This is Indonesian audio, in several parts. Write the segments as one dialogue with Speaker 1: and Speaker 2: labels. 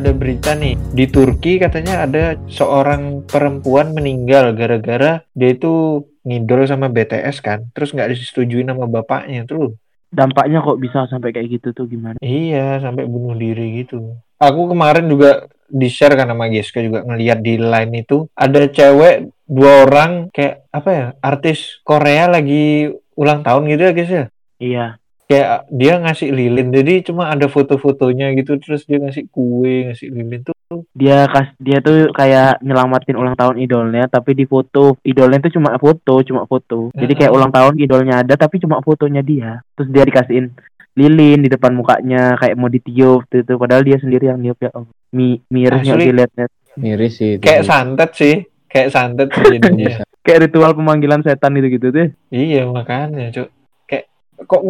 Speaker 1: ada berita nih di Turki katanya ada seorang perempuan meninggal gara-gara dia itu ngidol sama BTS kan, terus nggak disetujui sama bapaknya tuh.
Speaker 2: Dampaknya kok bisa sampai kayak gitu tuh gimana?
Speaker 1: Iya, sampai bunuh diri gitu. Aku kemarin juga di-share kan sama Giska juga ngeliat di line itu ada cewek dua orang kayak apa ya artis Korea lagi ulang tahun gitu ya guys ya
Speaker 2: Iya.
Speaker 1: Kayak dia ngasih lilin jadi cuma ada foto-fotonya gitu terus dia ngasih kue ngasih lilin tuh
Speaker 2: Dia kas dia tuh kayak nyelamatin ulang tahun idolnya tapi di foto idolnya tuh cuma foto, cuma foto. Jadi kayak
Speaker 1: Heeh.
Speaker 2: ulang tahun idolnya ada tapi cuma fotonya dia. Terus dia dikasihin lilin di depan mukanya kayak mau ditiup gitu padahal dia sendiri yang niup ya Allah. Mi mirisnya
Speaker 1: Asli.
Speaker 2: dilihatnya
Speaker 3: Miris sih itu.
Speaker 1: kayak santet sih kayak santet sih
Speaker 2: kayak ritual pemanggilan setan gitu gitu deh.
Speaker 1: iya makanya cuk kayak kok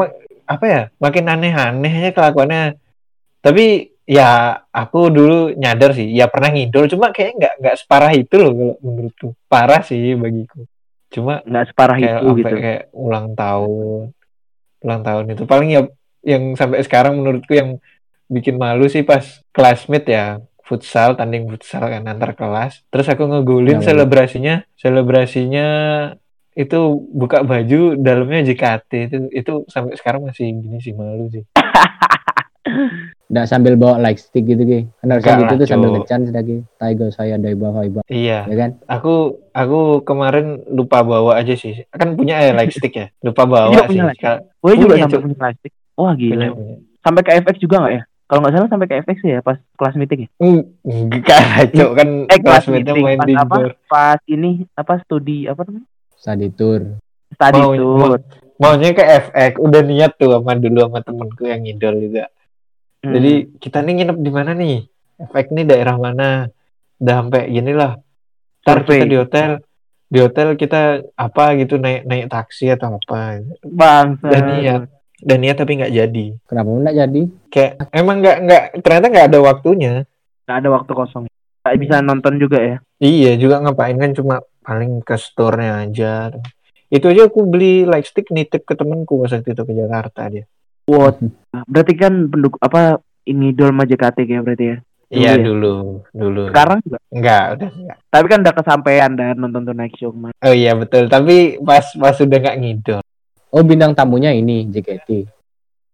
Speaker 1: apa ya makin aneh-aneh aja kelakuannya. Tapi ya aku dulu nyadar sih ya pernah ngidol cuma kayak nggak nggak separah itu loh kalau menurutku. Parah sih bagiku. Cuma
Speaker 2: Nggak separah
Speaker 1: kayak
Speaker 2: itu
Speaker 1: sampai
Speaker 2: gitu.
Speaker 1: kayak ulang tahun ulang tahun itu. Paling ya yang sampai sekarang menurutku yang bikin malu sih pas classmate ya futsal tanding futsal kan antar kelas. Terus aku ngegulin
Speaker 3: Ya,
Speaker 1: selebrasinya selebrasinya itu buka baju dalamnya JKT itu itu sampai sekarang masih gini sih malu sih
Speaker 3: Nggak sambil bawa like stick gitu ki. Kan harusnya gitu tuh sambil ngecan lagi. Taigo saya dari bawah iba.
Speaker 1: iya
Speaker 3: Ya kan?
Speaker 1: aku aku kemarin lupa bawa aja sih kan punya ya like stick ya lupa bawa
Speaker 2: Iya,
Speaker 1: sih
Speaker 2: like Gue juga
Speaker 1: Punya,
Speaker 2: sampai punya plastik. Wah
Speaker 1: punya,
Speaker 2: gila.
Speaker 1: punya.
Speaker 2: Sampai ke FX juga nggak ya? Kalau nggak salah sampai ke FX ya pas kelas meeting ya.
Speaker 1: Enggak, Cuk, kan
Speaker 2: Eh kelas meeting
Speaker 1: main
Speaker 2: pas
Speaker 1: di
Speaker 2: apa?
Speaker 1: indoor.
Speaker 2: Pas ini apa studi apa namanya?
Speaker 3: Study tour.
Speaker 2: Study
Speaker 1: Mau-
Speaker 2: tour.
Speaker 1: Maunya ke FX, udah niat tuh sama dulu sama temenku yang ngidol juga.
Speaker 2: Hmm.
Speaker 1: Jadi kita nih nginep di mana nih? FX nih daerah mana? Udah sampai gini lah. Ntar kita di hotel, di hotel kita apa gitu naik naik taksi atau apa.
Speaker 2: bang.
Speaker 1: Dan niat, dan niat tapi nggak jadi.
Speaker 3: Kenapa nggak jadi?
Speaker 1: Kayak emang nggak nggak ternyata nggak ada waktunya.
Speaker 2: Nggak ada waktu kosong. Nggak bisa nonton juga ya.
Speaker 1: Iya juga ngapain kan cuma paling ke store-nya aja. Itu aja aku beli lightstick nitip ke temenku pas waktu itu ke Jakarta dia.
Speaker 2: What? Berarti kan penduk apa ini sama JKT kayak berarti ya.
Speaker 1: Iya
Speaker 2: ya?
Speaker 1: dulu, dulu.
Speaker 2: Sekarang juga.
Speaker 1: Enggak, udah enggak.
Speaker 2: Tapi kan udah kesampaian dan nonton Tonight Show kemarin.
Speaker 1: Oh iya betul, tapi pas pas udah nggak ngidol.
Speaker 3: Oh bintang tamunya ini JKT.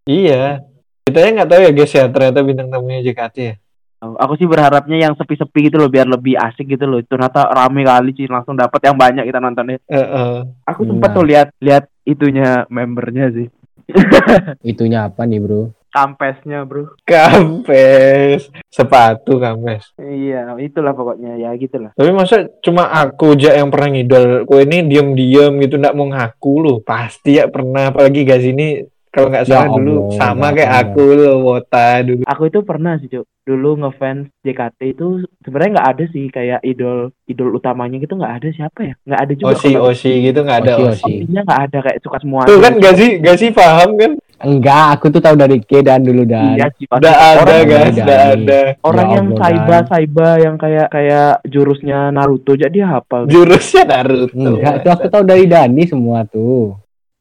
Speaker 1: Iya. Kita ya nggak tahu ya guys ya, ternyata bintang tamunya JKT ya.
Speaker 2: Aku sih berharapnya yang sepi-sepi gitu loh biar lebih asik gitu loh. Ternyata rame kali sih langsung dapat yang banyak kita nontonnya.
Speaker 1: Heeh.
Speaker 2: Aku
Speaker 3: Iya.
Speaker 2: sempat tuh lihat lihat itunya membernya sih.
Speaker 3: Itunya apa nih bro?
Speaker 2: Kampesnya, Bro.
Speaker 1: Kampes, sepatu kampes.
Speaker 2: Iya, itulah pokoknya ya gitulah.
Speaker 1: Tapi masa cuma aku aja yang pernah ngidol? Kue ini diem-diem gitu nggak mau ngaku loh. Pasti ya pernah, apalagi guys ini kalau nggak
Speaker 3: Ya
Speaker 1: salah dulu
Speaker 3: Allah,
Speaker 1: sama
Speaker 3: nggak
Speaker 1: kayak
Speaker 3: pernah.
Speaker 1: aku loh, Wota dulu.
Speaker 2: Aku itu pernah sih, Cuk. Dulu ngefans JKT itu sebenarnya nggak ada sih kayak idol idol utamanya gitu nggak ada siapa ya? Nggak ada juga.
Speaker 1: Osi, osi gitu nggak ada
Speaker 3: Osi,
Speaker 1: osi.
Speaker 3: osi.
Speaker 2: Osinya nggak ada kayak suka semua.
Speaker 1: Tuh kan gak sih, gak sih paham kan?
Speaker 3: Enggak, aku tuh tahu dari K dan dulu dan.
Speaker 2: Iya sih, pasti.
Speaker 1: Udah ada
Speaker 2: orang,
Speaker 1: guys,
Speaker 3: ada
Speaker 1: udah ada.
Speaker 2: orang
Speaker 3: Ya
Speaker 2: yang
Speaker 3: Allah,
Speaker 2: Saiba
Speaker 3: Dan.
Speaker 2: Saiba yang kayak kayak jurusnya Naruto jadi hafal.
Speaker 1: Jurusnya Naruto.
Speaker 3: Enggak, itu aku tahu dari Dani semua tuh.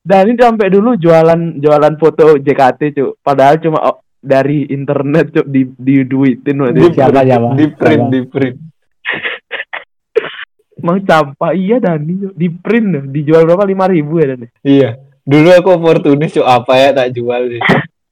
Speaker 2: Dan ini sampai dulu jualan jualan foto JKT, Cuk. Padahal cuma oh, dari internet, Cuk, di di duitin waktu
Speaker 1: Di.
Speaker 3: Siapa, siapa?
Speaker 1: di print,
Speaker 3: Siapa?
Speaker 1: di print.
Speaker 2: Emang campak iya Dani. Di print loh. Dijual berapa? 5000 ya Dani.
Speaker 1: Iya. Dulu aku oportunis cuk apa ya tak jual sih.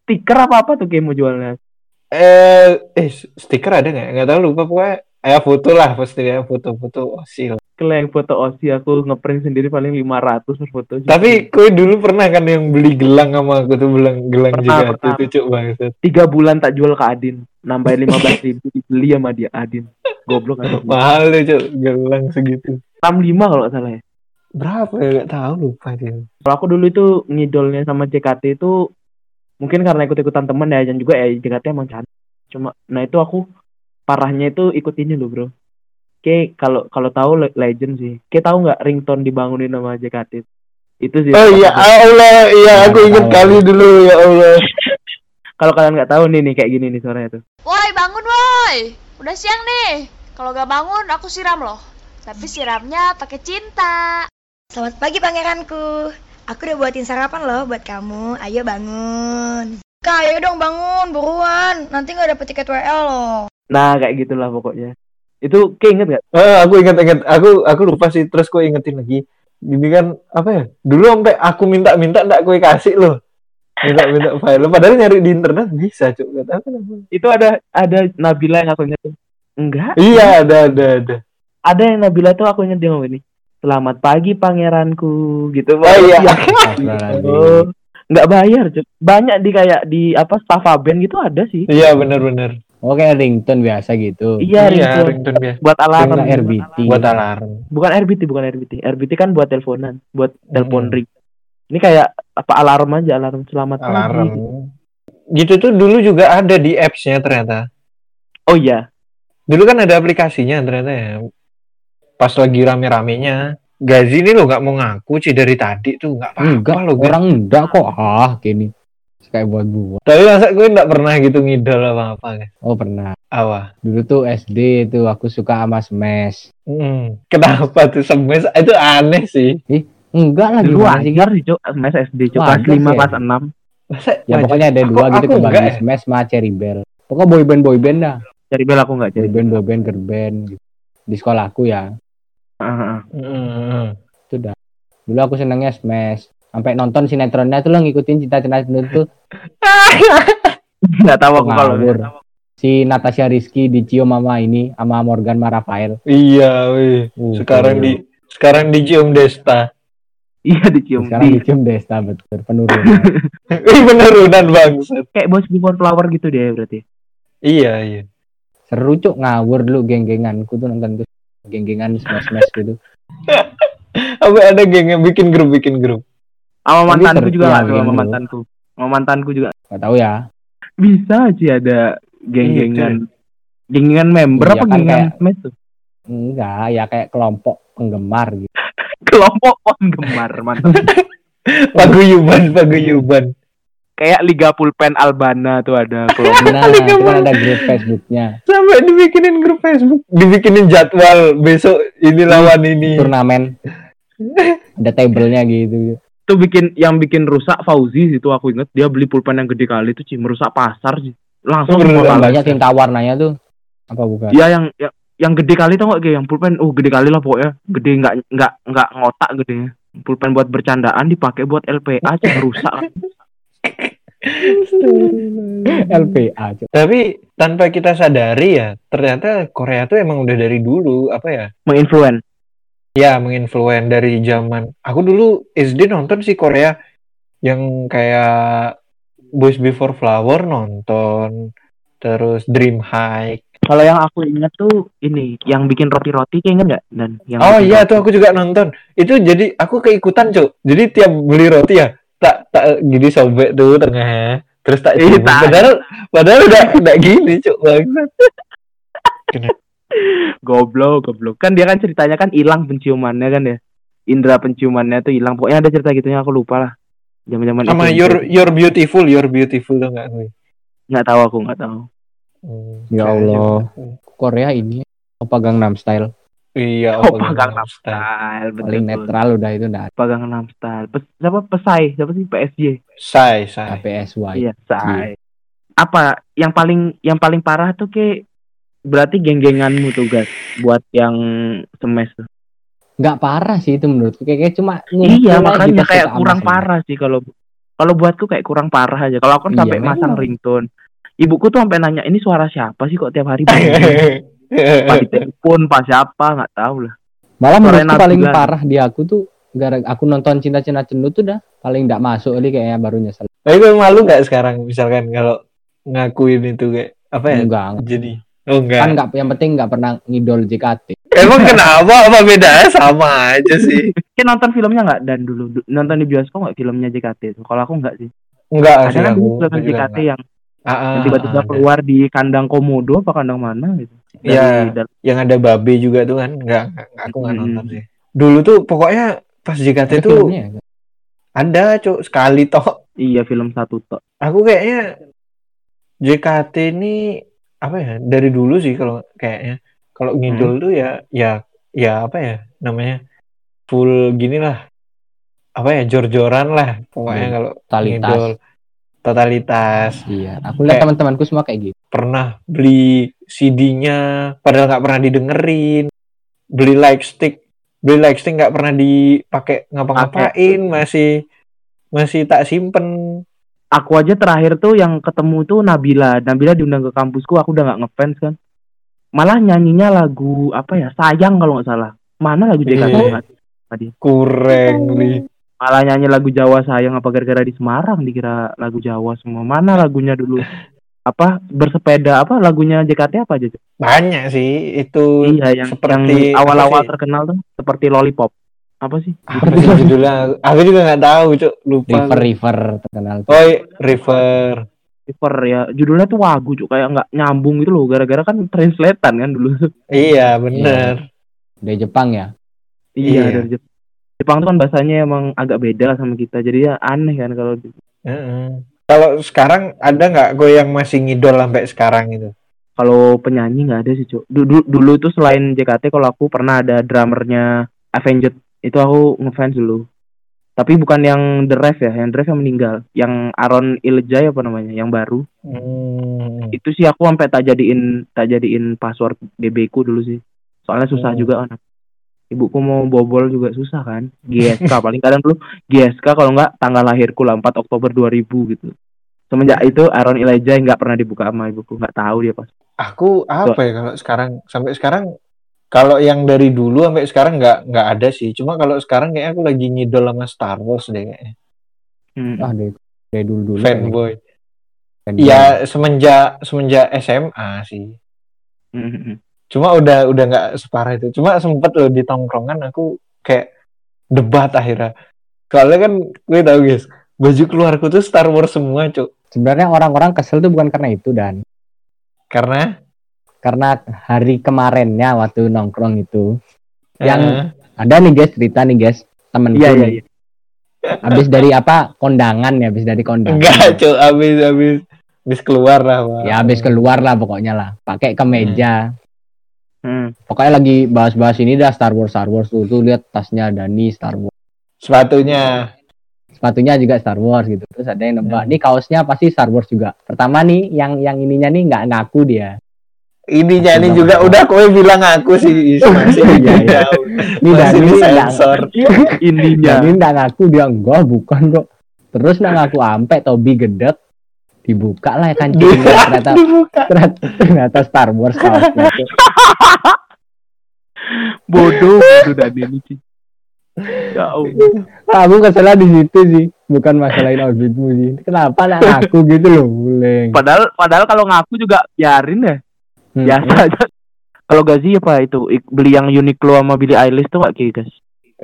Speaker 2: Stiker apa apa tuh kayak mau jualnya?
Speaker 1: Eh, eh stiker ada nggak? Nggak tahu lupa pokoknya. Eh foto lah pasti ya foto-foto osil.
Speaker 2: Kalau yang foto Osi aku ngeprint sendiri paling 500 per foto.
Speaker 1: Tapi kue dulu pernah kan yang beli gelang sama aku tuh gelang gelang
Speaker 2: Pernah,
Speaker 1: juga
Speaker 2: pernah.
Speaker 1: itu cuk banget.
Speaker 2: tiga bulan tak jual ke Adin, nambahin 15 ribu dibeli sama dia Adin. Goblok kan.
Speaker 1: Mahal tuh cuk gelang segitu.
Speaker 2: 65 kalau nggak salah ya.
Speaker 1: Berapa ya? Nggak tahu lupa dia.
Speaker 2: Kalau aku dulu itu ngidolnya sama JKT itu mungkin karena ikut-ikutan temen ya dan juga ya JKT emang cantik. Cuma nah itu aku parahnya itu ikut ini loh bro. Kayak kalau kalau tahu Le- legend sih. Kayak tahu nggak ringtone dibangunin sama JKT. Itu sih.
Speaker 1: Oh iya Allah iya aku
Speaker 3: Nggak
Speaker 1: inget
Speaker 3: tahu.
Speaker 1: kali dulu ya Allah.
Speaker 2: Kalau kalian nggak tahu nih nih kayak gini nih suaranya tuh.
Speaker 4: Woi bangun woi Udah siang nih Kalau gak bangun aku siram loh Tapi siramnya pakai cinta
Speaker 5: Selamat pagi pangeranku. Aku udah buatin sarapan loh buat kamu. Ayo bangun. Kak, ayo dong bangun, buruan. Nanti nggak dapet tiket WL loh.
Speaker 2: Nah kayak gitulah pokoknya. Itu kayak inget gak?
Speaker 1: Eh, aku ingat-ingat, aku aku lupa sih. Terus gue ingetin lagi. Gini kan apa ya? Dulu sampai aku minta-minta ndak gue kasih loh. Minta-minta file. Padahal nyari di internet bisa, cuk. Gak tahu kenapa.
Speaker 2: Itu ada ada Nabila yang aku inget. Enggak.
Speaker 1: Iya, ada ada ada.
Speaker 2: Ada yang Nabila tuh aku inget dia ngomong ini. Selamat pagi pangeranku gitu.
Speaker 1: Oh iya.
Speaker 3: Astagfirullahaladzim.
Speaker 2: Oh, nggak bayar, Cuk. Banyak di kayak di apa Staffa Band gitu ada sih.
Speaker 1: Iya, benar-benar.
Speaker 3: Oh kayak ringtone biasa gitu.
Speaker 2: Iya,
Speaker 1: Iya,
Speaker 2: ringtone.
Speaker 1: ringtone biasa.
Speaker 2: buat alarm.
Speaker 3: Kayak RBT.
Speaker 1: Buat alarm.
Speaker 2: Bukan RBT, bukan RBT. RBT kan buat teleponan, buat telepon
Speaker 1: Mm-mm.
Speaker 2: ring. Ini kayak apa alarm aja, alarm selamat pagi.
Speaker 1: Alarm. Gitu tuh dulu juga ada di apps-nya ternyata.
Speaker 2: Oh iya.
Speaker 1: Dulu kan ada aplikasinya ternyata ya. Pas lagi rame-ramenya. Gazi ini lo nggak mau ngaku sih dari tadi tuh nggak
Speaker 3: Enggak,
Speaker 1: apa-apa lo.
Speaker 3: Orang enggak kok. Ah, gini. Kayak buat buat.
Speaker 1: Tapi masa gue nggak pernah gitu ngidol apa-apa kan.
Speaker 3: Oh pernah.
Speaker 1: Apa?
Speaker 3: Dulu tuh SD tuh aku suka sama Smash.
Speaker 1: Hmm, kenapa tuh semes? Itu aneh sih.
Speaker 3: Enggak lah
Speaker 2: Dulu
Speaker 3: sih?
Speaker 2: wajar sih, Cuk. Mes SD, Cuk. Kelas
Speaker 3: Wajar
Speaker 2: 5,
Speaker 3: sih,
Speaker 2: kelas
Speaker 3: ya.
Speaker 2: 6.
Speaker 1: Masa
Speaker 3: Ya
Speaker 1: wajar?
Speaker 3: pokoknya ada
Speaker 1: Aku-
Speaker 3: dua gitu
Speaker 1: aku
Speaker 3: kebagi. Smash sama Cherry Bell. Pokoknya boyband boyband dah.
Speaker 2: Cari bel aku enggak cari.
Speaker 3: Boyband boyband girl band gitu. Di sekolahku ya.
Speaker 2: Heeh.
Speaker 1: Hmm.
Speaker 3: Itu dah. Dulu aku senengnya Smash. Sampai nonton sinetronnya tuh lo ngikutin cinta-cinta itu
Speaker 2: Enggak tahu aku kalau
Speaker 3: ngawur. Si Natasha Rizky dicium mama ini sama Morgan Marafael.
Speaker 1: Iya, wih.
Speaker 3: Uh,
Speaker 1: Sekarang
Speaker 3: tuh.
Speaker 1: di sekarang di Cium Desta.
Speaker 2: Iya dicium
Speaker 3: sekarang
Speaker 2: di
Speaker 3: dicium Desta betul penurunan.
Speaker 1: Ih, penurunan bangsat.
Speaker 2: kayak Boys Before Flower gitu deh berarti.
Speaker 1: Iya, iya.
Speaker 3: Seru cuk ngawur dulu geng-genganku tuh nonton tuh geng-gengan smash smash gitu.
Speaker 1: Apa ada geng yang bikin grup bikin grup?
Speaker 2: Sama mantanku juga
Speaker 3: ya,
Speaker 2: enggak tuh sama
Speaker 3: gitu.
Speaker 2: mantanku. Sama mantanku juga
Speaker 3: Gak tahu ya.
Speaker 2: bisa sih ada geng-gengan. Geng-gengan member
Speaker 3: Iya
Speaker 2: apa
Speaker 3: kan
Speaker 2: geng-gengan smash tuh?
Speaker 3: Enggak, ya kayak kelompok penggemar gitu.
Speaker 2: Kelompok penggemar mantap.
Speaker 1: Paguyuban, paguyuban.
Speaker 2: kayak Liga Pulpen Albana tuh ada kelompok.
Speaker 3: Nah, itu kan ada grup Facebooknya.
Speaker 1: Sampai dibikinin grup Facebook, dibikinin jadwal besok ini lawan ini.
Speaker 3: Turnamen. Ada tablenya gitu.
Speaker 2: Itu bikin yang bikin rusak Fauzi itu aku inget dia beli pulpen yang gede kali itu sih merusak pasar sih langsung
Speaker 1: Oh.
Speaker 3: Banyak tinta warnanya tuh. Apa bukan?
Speaker 2: Iya yang, yang yang gede kali tau gak kayak yang pulpen oh gede kali lah pokoknya gede nggak nggak nggak ngotak gedenya pulpen buat bercandaan dipakai buat LPA aja merusak
Speaker 3: LPA.
Speaker 1: Tapi tanpa kita sadari ya, ternyata Korea tuh emang udah dari dulu apa ya?
Speaker 2: menginfluen
Speaker 1: Ya, menginfluen dari zaman. Aku dulu SD nonton sih Korea yang kayak Boys Before Flower nonton, terus Dream High.
Speaker 2: kalau yang aku inget tuh ini yang bikin roti roti kayak inget nggak dan yang
Speaker 1: Oh iya
Speaker 2: roti.
Speaker 1: tuh aku juga nonton. Itu jadi aku keikutan, Cuk. Jadi tiap beli roti ya tak tak gini sobek tuh tengahnya. Terus tak
Speaker 2: tak.
Speaker 1: Padahal padahal udah udah gini, Cuk. Bangsat.
Speaker 2: goblok goblok. Kan dia kan ceritanya kan hilang penciumannya kan ya. Indera penciumannya tuh hilang. Pokoknya ada cerita gitunya aku lupa lah. Zaman zaman
Speaker 1: Sama You're You're Beautiful, You're Beautiful tuh enggak gue.
Speaker 2: nggak tahu aku nggak tahu.
Speaker 1: Hmm,
Speaker 3: Ya. Allah. Korea ini Opa Gangnam Style.
Speaker 1: Iya,
Speaker 2: oh
Speaker 1: Opa
Speaker 2: Gangnam
Speaker 1: Style.
Speaker 2: Style betul.
Speaker 3: Paling netral udah itu udah
Speaker 2: Opa Gangnam Style. Pes, siapa? Pesai. Siapa sih? PSG
Speaker 1: Sai, sai.
Speaker 3: PSY.
Speaker 2: iya pesai apa? Yang paling yang paling parah tuh kayak berarti geng-genganmu tuh guys buat yang semes tuh
Speaker 3: Nggak parah sih itu menurutku kayak, kayak cuma
Speaker 2: iya makanya
Speaker 3: gitu
Speaker 2: kayak kurang
Speaker 3: sama
Speaker 2: parah sih kalau kalau buatku kayak kurang parah aja kalau aku kan
Speaker 3: Iya,
Speaker 2: sampai masang ringtone ibuku tuh sampai nanya ini suara siapa sih kok tiap hari di telepon pak siapa nggak tahu lah
Speaker 3: Malah
Speaker 2: Suara
Speaker 3: menurutku paling
Speaker 2: Nabila.
Speaker 3: parah di aku tuh gara aku nonton Cinta-Cinta Cendu tuh dah paling nggak masuk kali kayaknya baru nyesel.
Speaker 1: Tapi malu nggak sekarang misalkan kalau ngakuin itu kayak apa ya?
Speaker 3: Enggak.
Speaker 1: Jadi oh enggak.
Speaker 3: Kan nggak yang penting nggak pernah ngidol JKT.
Speaker 1: Emang kenapa? Apa bedanya? Sama aja sih.
Speaker 2: Kita nonton filmnya nggak dan dulu Du- nonton di bioskop nggak filmnya JKT kalau aku nggak sih
Speaker 1: Enggak
Speaker 2: ada
Speaker 1: sih
Speaker 2: kan film JKT
Speaker 1: enggak.
Speaker 2: yang,
Speaker 1: Ah, ah,
Speaker 2: yang tiba-tiba
Speaker 1: ada.
Speaker 2: keluar di kandang komodo apa kandang mana gitu
Speaker 1: Iya. Yang ada babe juga tuh kan. Enggak, enggak, aku enggak
Speaker 2: Hmm.
Speaker 1: nonton sih. Dulu tuh pokoknya pas JKT
Speaker 3: Ada
Speaker 1: tuh
Speaker 3: filmnya ya?
Speaker 1: ada cuk sekali toh.
Speaker 2: iya film satu tok
Speaker 1: Aku kayaknya JKT ini apa ya? Dari dulu sih kalau kayaknya. Kalau ngidol tuh ya ya ya apa ya namanya? Full gini lah. Apa ya? Jor-joran lah. Pokoknya
Speaker 3: Hmm.
Speaker 1: kalau
Speaker 3: Totalitas.
Speaker 1: ngidol totalitas.
Speaker 3: Iya, aku lihat teman-temanku semua kayak gitu.
Speaker 1: Pernah beli CD-nya padahal nggak pernah didengerin beli light stick beli light stick nggak pernah dipakai ngapa-ngapain masih masih tak simpen
Speaker 2: Aku aja terakhir tuh yang ketemu tuh Nabila. Nabila diundang ke kampusku, aku udah nggak ngefans kan. Malah nyanyinya lagu apa ya? Sayang kalau nggak salah. Mana lagu JKT?
Speaker 1: Iya.
Speaker 2: Tadi.
Speaker 1: kurang nih
Speaker 2: Malah nyanyi lagu Jawa sayang apa gara-gara di Semarang dikira lagu Jawa semua. Mana lagunya dulu? Apa bersepeda apa lagunya JKT apa aja?
Speaker 1: Banyak sih itu
Speaker 2: Iya yang
Speaker 1: seperti
Speaker 2: yang awal-awal terkenal tuh seperti Lollipop. Apa sih?
Speaker 1: apa sih judulnya aku juga nggak tahu cuk lupa
Speaker 3: River River terkenal. tuh.
Speaker 1: oh iya, River
Speaker 2: River ya. Judulnya tuh wagu cuk kayak nggak nyambung gitu loh gara-gara kan translatean kan dulu.
Speaker 1: iya bener
Speaker 3: Dari Jepang ya.
Speaker 2: Iya,
Speaker 1: Iya.
Speaker 2: dari Jepang. Jepang tuh kan bahasanya emang agak beda sama kita. Jadi ya aneh kan kalau di-
Speaker 1: Heeh. kalau sekarang ada nggak gue yang masih ngidol sampai sekarang itu
Speaker 2: kalau penyanyi nggak ada sih, Cuk. Dulu, dulu tuh selain JKT kalau aku pernah ada drummernya Avenged. Itu aku ngefans dulu. Tapi bukan yang The Rev ya, yang The Rev yang meninggal. Yang Aaron Iljay apa namanya, yang baru.
Speaker 1: Hmm.
Speaker 2: Itu sih aku sampai tak jadiin tak jadiin password DB ku dulu sih. Soalnya susah
Speaker 1: Hmm.
Speaker 2: juga kan. Ibuku mau bobol juga susah kan. GSK paling kadang dulu GSK kalau nggak tanggal lahirku lah 4 Oktober 2000 gitu. Semenjak itu Aaron Elijah nggak pernah dibuka sama ibuku, nggak tahu dia pas.
Speaker 1: Aku apa ya kalau sekarang sampai sekarang kalau yang dari dulu sampai sekarang nggak nggak ada sih. Cuma kalau sekarang kayaknya aku lagi ngidol sama Star Wars deh kayaknya.
Speaker 2: Hmm.
Speaker 3: Ah dari dari dulu dulu.
Speaker 1: Fanboy. Iya semenjak semenjak SMA sih.
Speaker 2: Hmm, hmm, hmm.
Speaker 1: Cuma udah udah nggak separah itu. Cuma sempet loh di tongkrongan aku kayak debat akhirnya. Soalnya kan gue tau guys, baju keluarku tuh Star Wars semua cuk.
Speaker 3: Sebenarnya orang-orang kesel tuh bukan karena itu dan
Speaker 1: Karena
Speaker 3: karena hari kemarinnya waktu nongkrong itu Yang
Speaker 1: eh,
Speaker 3: ada nih guys cerita nih guys temenku
Speaker 2: Iya, iya,
Speaker 3: nih.
Speaker 2: iya.
Speaker 3: habis dari apa kondangan ya habis dari kondangan
Speaker 1: enggak cuk habis habis habis keluar lah Pak.
Speaker 3: ya habis keluar lah pokoknya lah pakai kemeja
Speaker 2: Hmm.
Speaker 3: pokoknya lagi bahas-bahas ini dah Star Wars Star Wars tuh tuh lihat tasnya Dani Star Wars
Speaker 1: sepatunya
Speaker 3: sepatunya juga Star Wars gitu terus ada yang nebak
Speaker 1: Hmm.
Speaker 3: nih kaosnya pasti Star Wars juga pertama nih yang yang ininya nih nggak ngaku dia
Speaker 1: ininya ini juga udah kowe bilang aku sih masih
Speaker 3: Iya, iya. ini nggak
Speaker 1: disensor
Speaker 2: Ininya.
Speaker 3: Dani nggak ngaku dia. enggak bukan kok terus nggak ngaku ampe Tobi gedek dibuka lah ya kan ternyata ternyata, ternyata Star Wars
Speaker 2: bodoh bodoh dan ini sih. Ya Allah.
Speaker 3: aku kesalah di situ sih bukan masalahin outfitmu sih kenapa nak ngaku gitu loh boleh
Speaker 2: Padahal padahal kalau ngaku juga biarin ya.
Speaker 3: Hmm.
Speaker 2: Biasa aja. Kalau gaji apa itu Ik- beli yang Uniqlo sama Billie Eilish tuh gak guys?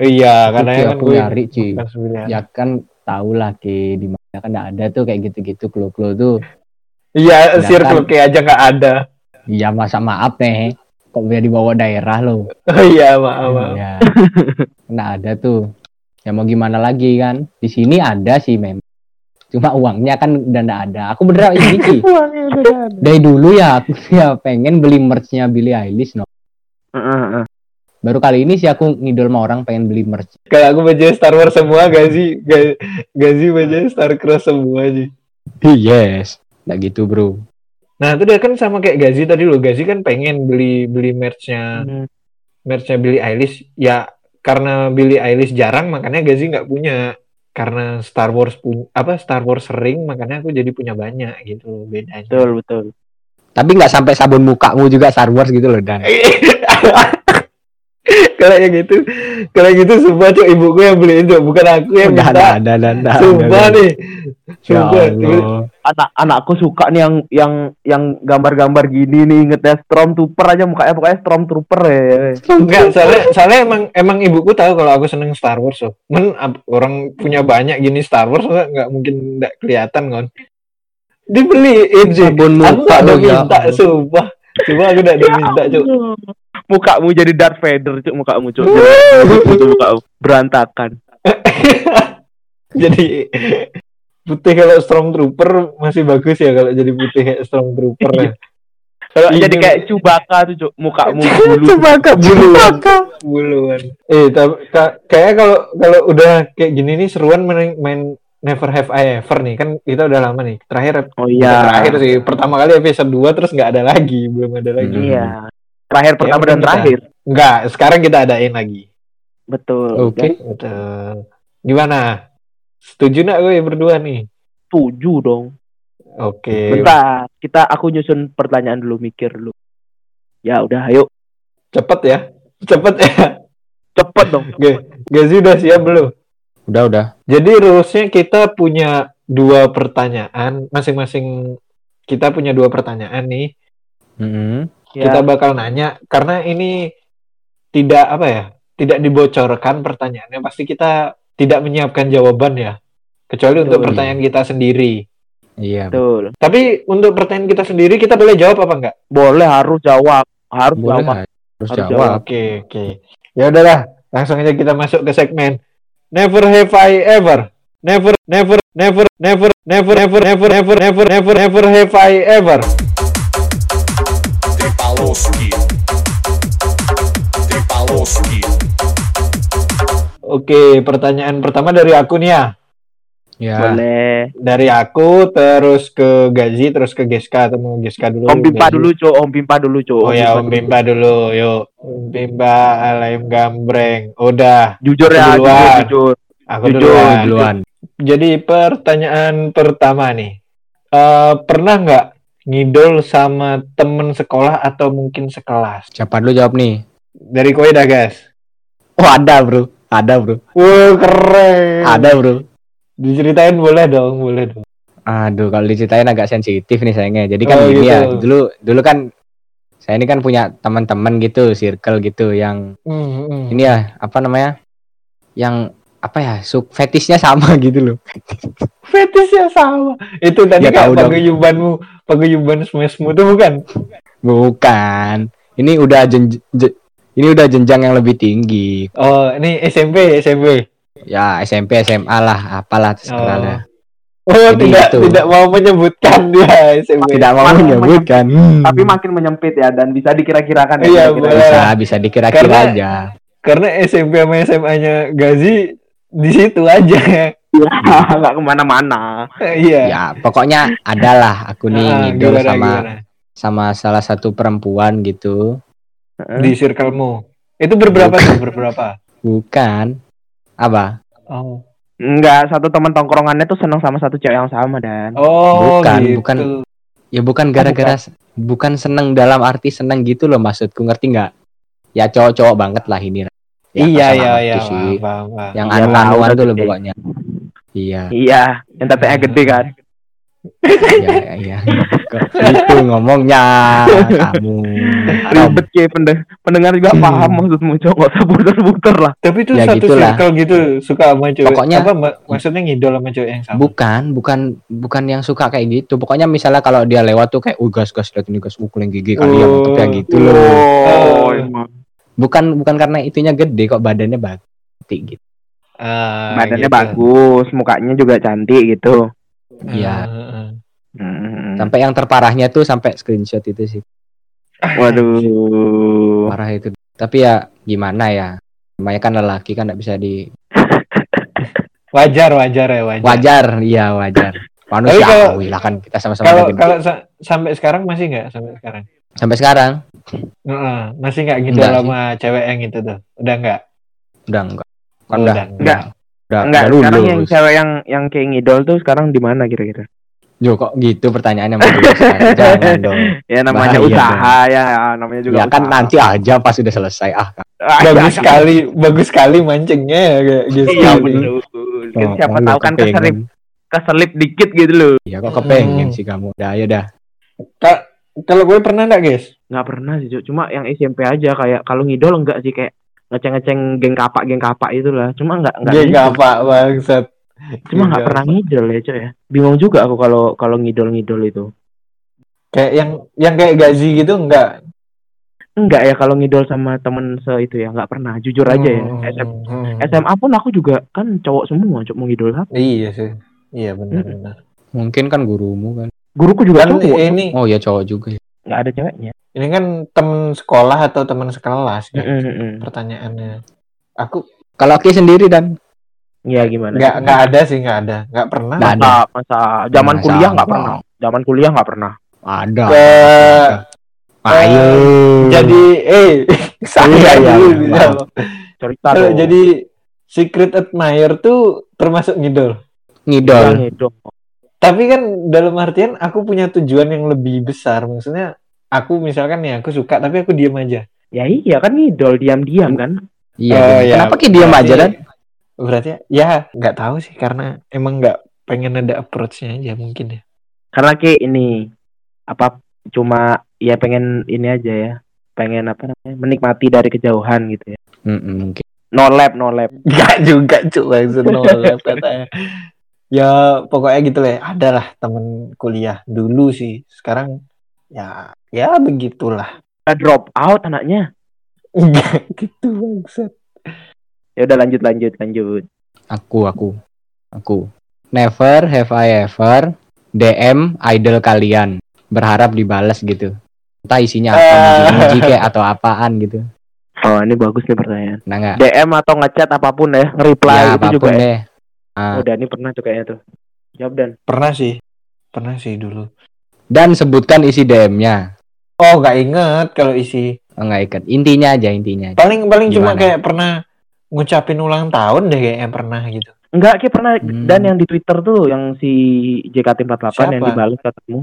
Speaker 1: iya karena
Speaker 3: sih
Speaker 1: kan
Speaker 3: aku
Speaker 1: gue
Speaker 3: nyari Ci.
Speaker 1: sembilan.
Speaker 3: ya kan tau lah ki di mana kan nggak ada tuh kayak gitu-gitu klo-klo tuh
Speaker 1: iya
Speaker 3: Sedangkan-
Speaker 1: circle kayak aja nggak ada
Speaker 3: iya masa maaf nih kok biar dibawa daerah loh
Speaker 1: oh iya maaf maaf
Speaker 3: ya nggak ada tuh ya mau gimana lagi kan di sini ada sih memang cuma uangnya kan udah nggak ada. Aku beneran ini Ci. dari dulu ya aku ya pengen beli merchnya Billie Eilish no.
Speaker 2: Heeh, heeh.
Speaker 3: baru kali ini sih aku ngidol sama orang pengen beli merch.
Speaker 1: Kalau aku baca Star Wars semua gak sih? Gak, gak sih baca Star Cross semua sih?
Speaker 3: Yes. Nggak gitu bro.
Speaker 1: Nah itu dia kan sama kayak Gazi tadi loh. Gazi kan pengen beli beli merchnya
Speaker 2: Hmm.
Speaker 1: merchnya Billie Eilish. Ya karena Billie Eilish jarang makanya Gazi nggak punya karena Star Wars punya apa Star Wars sering makanya aku jadi punya banyak gitu loh bedanya
Speaker 2: Betul betul.
Speaker 3: tapi nggak sampai sabun mukamu juga Star Wars gitu loh dan
Speaker 1: kalau yang gitu kalau yang gitu sumpah cok ibuku yang beliin cok bukan aku yang minta
Speaker 3: ada ada ada
Speaker 1: sumpah nih
Speaker 3: ya
Speaker 1: sumpah
Speaker 2: Anak anakku suka nih yang yang yang gambar-gambar gini nih ingetnya Stormtrooper aja mukanya pokoknya Stormtrooper ya.
Speaker 1: Enggak, soalnya, soalnya emang emang ibuku tahu kalau aku seneng Star Wars loh. Men orang punya banyak gini Star Wars nggak mungkin nggak kelihatan kan. Dibeliin sih. Aku nggak ada
Speaker 3: lo ya
Speaker 1: minta, sumpah. Coba aku nggak ada minta, cuk.
Speaker 2: Mukamu jadi Darth Vader, cuk, mukamu, cuk. Jadi, cuk, mukamu berantakan.
Speaker 1: Jadi putih kalau Stormtrooper masih bagus ya kalau jadi putih kayak Stormtrooper ya.
Speaker 2: Kalau
Speaker 1: Ini-
Speaker 2: jadi kayak Chewbacca tuh, cuk, mukamu bulu.
Speaker 1: Cubaka buluan. buluan. Eh, tapi ka- kayaknya kalau kalau udah kayak gini nih seruan main, main Never Have I Ever nih kan kita udah lama nih. Terakhir
Speaker 2: Oh iya.
Speaker 1: terakhir sih. Pertama kali episode 2 terus nggak ada lagi, belum ada lagi.
Speaker 3: Hmm.
Speaker 2: Iya. Terakhir pertama
Speaker 1: mungkin
Speaker 2: dan
Speaker 1: kita-
Speaker 2: terakhir.
Speaker 1: Enggak, sekarang kita adain lagi.
Speaker 2: Betul.
Speaker 3: Oke.
Speaker 2: Dan
Speaker 1: Betul. Gimana? Setuju nak gue berdua nih?
Speaker 2: Setuju dong.
Speaker 1: Oke.
Speaker 2: Bentar, kita aku nyusun pertanyaan dulu, mikir dulu. Ya udah, ayo
Speaker 1: Cepet ya. Cepet ya.
Speaker 2: cepet dong.
Speaker 1: Oke. Gazi udah siap belum?
Speaker 3: Udah udah.
Speaker 1: Jadi rulesnya kita punya dua pertanyaan, masing-masing kita punya dua pertanyaan nih.
Speaker 3: Mm-mm.
Speaker 2: Ya,
Speaker 1: Kita bakal nanya karena ini tidak apa ya, tidak dibocorkan pertanyaannya. Pasti kita tidak menyiapkan jawaban ya, kecuali untuk
Speaker 2: Betul.
Speaker 1: pertanyaan kita sendiri.
Speaker 3: Iya.
Speaker 2: betul.
Speaker 1: Tapi untuk pertanyaan kita sendiri kita boleh jawab apa enggak?
Speaker 2: Boleh harus jawab, harus
Speaker 3: Boleh
Speaker 2: jawab.
Speaker 3: harus
Speaker 2: Harus
Speaker 3: jawab.
Speaker 2: jawab.
Speaker 1: Oke, oke. Ya udahlah, langsung aja kita masuk ke segmen Never have I ever. Never, never, never, never, never, never, never, never, never, never, never have I ever. Oke, pertanyaan pertama dari aku nih ya.
Speaker 3: Ya.
Speaker 2: Boleh.
Speaker 1: Dari aku terus ke Gazi terus ke Geska atau mau Geska dulu.
Speaker 2: Om Pimpa
Speaker 1: Gazi?
Speaker 2: dulu, Cok. Om Pimpa dulu, Cok.
Speaker 1: Oh ya, Om Pimpa dulu. Yuk. Om Pimpa alayam gambreng. Udah,
Speaker 2: Jujur
Speaker 1: Aku
Speaker 2: ya, jujur,
Speaker 1: duluan.
Speaker 2: jujur.
Speaker 1: aku
Speaker 2: Jujur,
Speaker 1: duluan.
Speaker 3: Duluan.
Speaker 1: Jadi pertanyaan pertama nih, Eh pernah nggak ngidol sama temen sekolah atau mungkin sekelas?
Speaker 3: Siapa dulu jawab nih?
Speaker 1: Dari kowe dah guys.
Speaker 3: Oh ada bro. Ada bro.
Speaker 1: Wah keren.
Speaker 3: Ada bro.
Speaker 1: Diceritain boleh dong, boleh dong.
Speaker 3: Aduh, kalau diceritain agak sensitif nih sayangnya. Jadi kan
Speaker 1: Oh,
Speaker 3: gini
Speaker 1: gitu.
Speaker 3: ya, dulu dulu kan saya ini kan punya teman-teman gitu, circle gitu yang
Speaker 1: Hmm, hmm.
Speaker 3: ini ya, apa namanya? Yang apa ya, sub fetishnya sama gitu loh.
Speaker 1: Fetishnya sama. Itu tadi
Speaker 3: Ya, tahu dong.
Speaker 1: paguyubanmu, paguyuban smashmu itu bukan?
Speaker 3: Bukan. Ini udah jen, je- ini udah jenjang yang lebih tinggi.
Speaker 1: Oh, ini SMP, SMP.
Speaker 3: Ya, SMP, SMA lah, apalah terserah
Speaker 1: Oh. Oh,
Speaker 3: Jadi
Speaker 1: tidak
Speaker 3: itu.
Speaker 1: tidak mau menyebutkan dia SMP.
Speaker 3: Tidak mau
Speaker 2: Makin-
Speaker 3: menyebutkan. Hmm.
Speaker 2: Tapi makin menyempit ya dan bisa dikira-kirakan ya.
Speaker 1: Iya,
Speaker 3: bisa bisa dikira-kira aja.
Speaker 1: Karena SMP sama SMA-nya Gazi di situ aja.
Speaker 2: Iya, nggak ke mana-mana.
Speaker 1: Iya.
Speaker 3: Ya, pokoknya adalah aku nih
Speaker 1: Ah,
Speaker 3: ngidol
Speaker 1: gimana,
Speaker 3: sama
Speaker 1: gimana?
Speaker 3: sama salah satu perempuan gitu.
Speaker 1: di circlemu. Itu berberapa tuh? Berberapa?
Speaker 3: Bukan. Apa?
Speaker 1: Oh.
Speaker 2: Enggak, satu teman tongkrongannya tuh seneng sama satu cewek yang sama dan.
Speaker 1: Oh,
Speaker 3: Bukan,
Speaker 1: gitu.
Speaker 3: bukan. Ya bukan gara-gara bukan seneng dalam arti seneng gitu loh maksudku ngerti nggak? Ya cowok-cowok banget lah ini. Ya,
Speaker 1: iya, iya, iya.
Speaker 3: sih.
Speaker 1: Paham, paham.
Speaker 3: Yang
Speaker 2: Iyalah,
Speaker 3: anu-anuan tuh loh
Speaker 2: gede.
Speaker 3: pokoknya. Iya,
Speaker 2: Iya, yang tetenya gede kan.
Speaker 3: iya, iya, iya. Itu ngomongnya kamu.
Speaker 2: Ribet ya pende- pendengar juga
Speaker 3: Hmm.
Speaker 2: paham maksudmu, usah puter-puter lah.
Speaker 1: Tapi itu
Speaker 3: Ya,
Speaker 1: satu
Speaker 3: gitulah.
Speaker 1: circle gitu suka sama cewek.
Speaker 3: Pokoknya-
Speaker 1: apa mak- maksudnya ngidol sama cewek yang sama?
Speaker 3: Bukan, bukan, bukan yang suka kayak gitu. Pokoknya misalnya kalau dia lewat tuh kayak, uh gas gas lihat ini gas ukuleng gigi kali ya,
Speaker 1: Oh.
Speaker 3: mantep ya gitu loh.
Speaker 2: Oh,
Speaker 1: Oh.
Speaker 2: emang.
Speaker 3: Bukan, bukan karena itunya gede kok badannya batik gitu.
Speaker 1: Ah,
Speaker 2: Badannya
Speaker 1: gitu.
Speaker 2: bagus, mukanya juga cantik gitu.
Speaker 3: Iya.
Speaker 1: Ah.
Speaker 2: Hmm.
Speaker 3: Sampai yang terparahnya tuh sampai screenshot itu sih.
Speaker 2: Waduh.
Speaker 3: Parah itu. Tapi ya gimana ya? Namanya kan lelaki kan nggak bisa di
Speaker 1: Wajar, wajar ya, wajar.
Speaker 3: wajar, iya wajar.
Speaker 1: Tapi kalau-
Speaker 3: Manusiawi lah kan kita sama-sama
Speaker 1: Kalau kalau sa- sampai sekarang masih nggak sampai sekarang?
Speaker 3: Sampai sekarang
Speaker 1: Heeh, masih nggak gitu
Speaker 3: Enggak sih.
Speaker 1: sama cewek yang itu tuh. Udah nggak?
Speaker 3: udah enggak. Kan
Speaker 1: Oh,
Speaker 3: udah,
Speaker 1: udah
Speaker 2: enggak.
Speaker 3: udah,
Speaker 2: Enggak,
Speaker 3: udah
Speaker 2: sekarang yang
Speaker 3: lulus.
Speaker 2: cewek yang yang kayak ngidol tuh sekarang di mana kira-kira?
Speaker 3: Jo kok gitu pertanyaannya. Jangan dong.
Speaker 2: Ya namanya
Speaker 3: Bahaya
Speaker 2: usaha ya, namanya juga
Speaker 3: Ya kan
Speaker 2: usaha.
Speaker 3: nanti aja pas sudah selesai ah.
Speaker 2: Ah,
Speaker 1: bagus
Speaker 2: iya,
Speaker 1: sekali, bagus sekali mancingnya ya kayak gitu.
Speaker 2: Iya betul. Kan
Speaker 3: Oh,
Speaker 2: siapa
Speaker 3: oh,
Speaker 2: tahu kan
Speaker 3: kepengen.
Speaker 2: keselip keselip dikit gitu loh.
Speaker 3: Iya kok kepengen
Speaker 1: Hmm.
Speaker 3: sih kamu. Udah ayo dah.
Speaker 1: Ka- kalau gue pernah nggak guys?
Speaker 2: Nggak pernah sih, Cuk. cuma yang SMP aja kayak kalau ngidol enggak sih kayak ngeceng-ngeceng geng kapak geng kapak itulah. Cuma enggak enggak ngidol.
Speaker 1: nggak apa bangsat.
Speaker 2: Cuma nggak
Speaker 1: Geng
Speaker 2: pernah
Speaker 1: kapak.
Speaker 2: ngidol ya, Cuk ya. Bingung juga aku kalau kalau ngidol-ngidol itu.
Speaker 1: Kayak yang yang kayak gaji gitu enggak?
Speaker 2: Enggak ya kalau ngidol sama temen se itu ya, nggak pernah. Jujur aja ya.
Speaker 1: Hmm,
Speaker 2: SM
Speaker 1: hmm.
Speaker 2: SMA pun aku juga kan cowok semua, Cuk, mau ngidol apa?
Speaker 1: Iya sih. Iya benar-benar.
Speaker 3: Mungkin kan gurumu kan.
Speaker 2: Guruku juga
Speaker 1: Kan
Speaker 2: cowok,
Speaker 1: ini
Speaker 3: Oh ya cowok juga. ya.
Speaker 2: nggak ada ceweknya.
Speaker 1: ini kan temen sekolah atau temen sekelas kan?
Speaker 2: Mm-mm, mm-mm.
Speaker 1: pertanyaannya. Aku
Speaker 3: Kalau Ki sendiri dan
Speaker 2: Iya gimana?
Speaker 1: nggak nggak ada sih nggak ada nggak pernah
Speaker 3: Nggak ada.
Speaker 2: Masa, masa zaman
Speaker 3: Masa
Speaker 2: kuliah nggak pernah. Zaman kuliah nggak pernah.
Speaker 3: Ada.
Speaker 1: Ke-
Speaker 3: Ayo.
Speaker 1: jadi eh saya
Speaker 3: Iya, iya,
Speaker 1: dulu
Speaker 3: iya.
Speaker 2: Cerita dong.
Speaker 1: jadi secret admirer tuh termasuk ngidol
Speaker 3: ngidol.
Speaker 2: Yang itu.
Speaker 1: Tapi kan dalam artian aku punya tujuan yang lebih besar maksudnya aku misalkan nih aku suka tapi aku diam aja
Speaker 2: Ya iya kan ngidol diam-diam kan.
Speaker 3: Iya.
Speaker 1: Oh, iya.
Speaker 3: Kenapa kayak diam aja dan?
Speaker 1: berarti ya nggak tahu sih karena emang nggak pengen ada approach-nya aja mungkin ya
Speaker 2: Karena kayak ini apa cuma ya pengen ini aja ya. Pengen apa namanya? Menikmati dari kejauhan gitu ya.
Speaker 3: Mm-mm, mungkin.
Speaker 2: No lab, no lab.
Speaker 1: Nggak juga cuy maksud no lab katanya ya pokoknya gitu lah ada lah temen kuliah dulu sih sekarang ya ya begitulah
Speaker 2: Kita drop out anaknya.
Speaker 1: Enggak gitu bangsat
Speaker 2: Ya udah lanjut lanjut lanjut.
Speaker 3: Aku, aku, aku. Never have I ever DM idol kalian berharap dibalas gitu. Entah isinya apa,
Speaker 1: Eh.
Speaker 3: muji-muji kayak atau apaan gitu.
Speaker 2: Oh ini bagus nih pertanyaan.
Speaker 3: Nah?
Speaker 2: DM atau ngechat apa pun ya, nge-reply
Speaker 3: Ya
Speaker 2: itu
Speaker 3: apa pun
Speaker 2: juga ya.
Speaker 3: Ah,
Speaker 2: Udah ini pernah tuh kayaknya tuh. Jawab dan.
Speaker 1: pernah sih pernah sih dulu
Speaker 3: Dan sebutkan isi DM-nya.
Speaker 1: oh nggak inget kalau isi
Speaker 3: Oh, nggak ikat. Intinya aja, intinya. aja.
Speaker 1: paling paling cuma kayak pernah ngucapin ulang tahun deh kayaknya pernah gitu
Speaker 2: Enggak, kayak pernah
Speaker 3: Hmm.
Speaker 2: dan yang di Twitter tuh yang si JKT48 yang
Speaker 1: Siapa?
Speaker 2: dibalas katamu.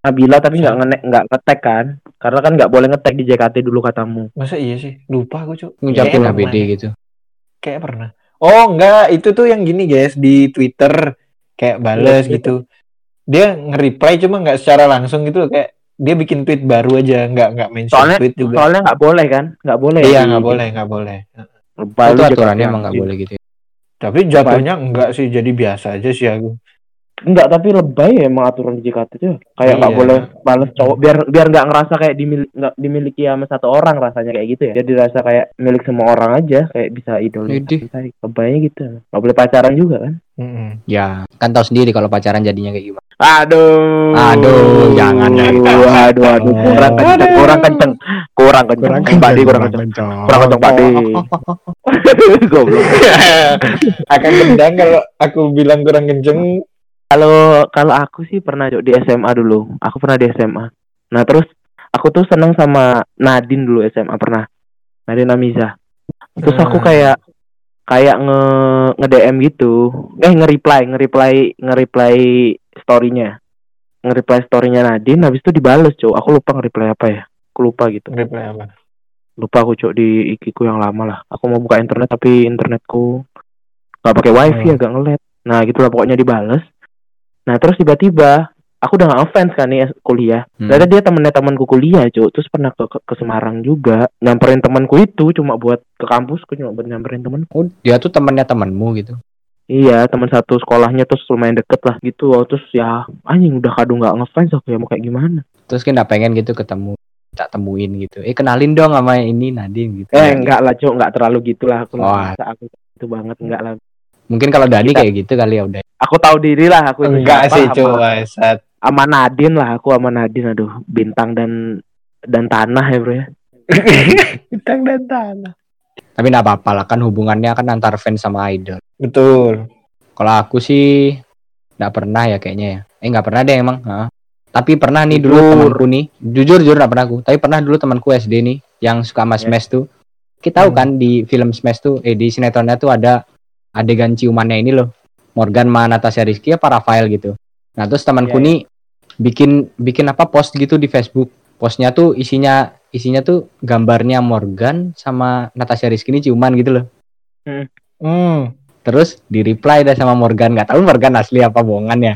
Speaker 2: Nabila tapi nggak
Speaker 1: Siapa?
Speaker 2: nge nggak ngetek kan? Karena kan nggak boleh ngetek di JKT dulu katamu.
Speaker 1: masa iya sih lupa aku cuk
Speaker 3: Ngucapin HBD
Speaker 1: pernah.
Speaker 3: gitu.
Speaker 1: kayak pernah oh enggak. Itu tuh yang gini guys di Twitter. Kayak bales
Speaker 2: Iya,
Speaker 1: gitu. Dia nge-reply cuma nggak secara langsung gitu loh, kayak dia bikin tweet baru aja. Nggak nggak mention
Speaker 2: Soalnya-
Speaker 1: tweet juga.
Speaker 2: Soalnya nggak boleh kan? Nggak boleh.
Speaker 1: iya nggak boleh nggak boleh.
Speaker 2: Lupa
Speaker 3: itu aturannya emang nggak boleh gitu. ya.
Speaker 1: tapi jatuhnya enggak sih. Jadi biasa aja sih aku
Speaker 2: Enggak, tapi lebay ya emang aturan di JKT tuh. Kayak nggak
Speaker 1: Iya.
Speaker 2: boleh balas cowok biar biar nggak ngerasa kayak dimiliki nggak dimiliki sama satu orang rasanya kayak gitu ya. Jadi rasa kayak milik semua orang aja kayak bisa idol. Lebaynya gitu. Nggak boleh pacaran juga kan?
Speaker 1: Mm-mm.
Speaker 3: Ya, kan tahu sendiri kalau pacaran jadinya kayak gimana.
Speaker 2: Aduh.
Speaker 3: Aduh, jangan, jangan.
Speaker 2: Aduh, aduh, aduh, kurang kenceng, kurang kenceng, kurang kenceng, Pak kurang kenceng, kurang kenceng, Pak Di. Goblok.
Speaker 1: akan tendang kalau aku bilang kurang kenceng
Speaker 2: Kalau kalau aku sih pernah di SMA dulu. Aku pernah di SMA. Nah, terus aku tuh seneng sama Nadine dulu SMA pernah. Nadine Amiza. Terus aku
Speaker 1: Hmm.
Speaker 2: kayak kayak nge nge DM gitu. Eh nge-reply, nge-reply, nge-reply story-nya. Nge-reply story-nya Nadine habis itu dibales, Cok. Aku lupa nge-reply apa ya. Aku lupa gitu.
Speaker 1: reply apa
Speaker 2: Lupa aku, Cok, di IG ku yang lama lah. Aku mau buka internet tapi internetku nggak pakai wifi
Speaker 1: Hmm.
Speaker 2: agak ngelet. Nah, gitulah pokoknya dibales. Nah, terus tiba-tiba aku udah nggak offense kan nih kuliah.
Speaker 3: Hmm.
Speaker 2: Ternyata dia temennya temanku kuliah, Cuk. Terus pernah ke, ke, ke Semarang juga. Nyamperin temanku itu cuma buat ke kampusku cuma buat nyamperin temen.
Speaker 3: Oh, dia tuh temannya temanmu gitu.
Speaker 2: Iya, teman satu sekolahnya terus lumayan deket lah gitu. Oh, terus ya anjing udah kadung nggak ngefans aku ya mau kayak gimana.
Speaker 3: Terus kan nggak pengen gitu ketemu tak temuin gitu. Eh kenalin dong sama ini Nadine gitu.
Speaker 2: Eh, enggak lah, Cuk. Enggak terlalu gitulah aku. Masa aku itu banget enggak lah.
Speaker 3: Mungkin kalau Dani
Speaker 2: Kita-
Speaker 3: kayak gitu kali ya udah.
Speaker 2: Aku tahu diri lah aku itu
Speaker 1: enggak sih coba saat
Speaker 2: sama Nadine lah aku sama Nadine aduh bintang dan dan tanah ya bro ya
Speaker 1: bintang dan tanah
Speaker 3: Tapi nggak apa-apa lah kan hubungannya kan antar fans sama idol.
Speaker 1: betul
Speaker 3: Kalau aku sih nggak pernah ya kayaknya ya. Eh nggak pernah deh emang. Hah. Tapi pernah nih dulu temanku nih. Jujur jujur nggak pernah aku. Tapi pernah dulu temanku SD nih yang suka sama
Speaker 2: Ya.
Speaker 3: Smash tuh. Kita tahu
Speaker 1: Hmm.
Speaker 3: kan di film Smash tuh, eh di sinetronnya tuh ada adegan ciumannya ini loh. Morgan sama Natasha Rizky apa Rafael gitu. Nah terus temanku
Speaker 2: Ya, ya.
Speaker 3: nih bikin bikin apa post gitu di Facebook. Postnya tuh isinya isinya tuh gambarnya Morgan sama Natasha Rizky ini ciuman gitu loh.
Speaker 1: hmm
Speaker 3: Terus di reply dah sama Morgan, nggak tahu Morgan asli apa bohongan ya.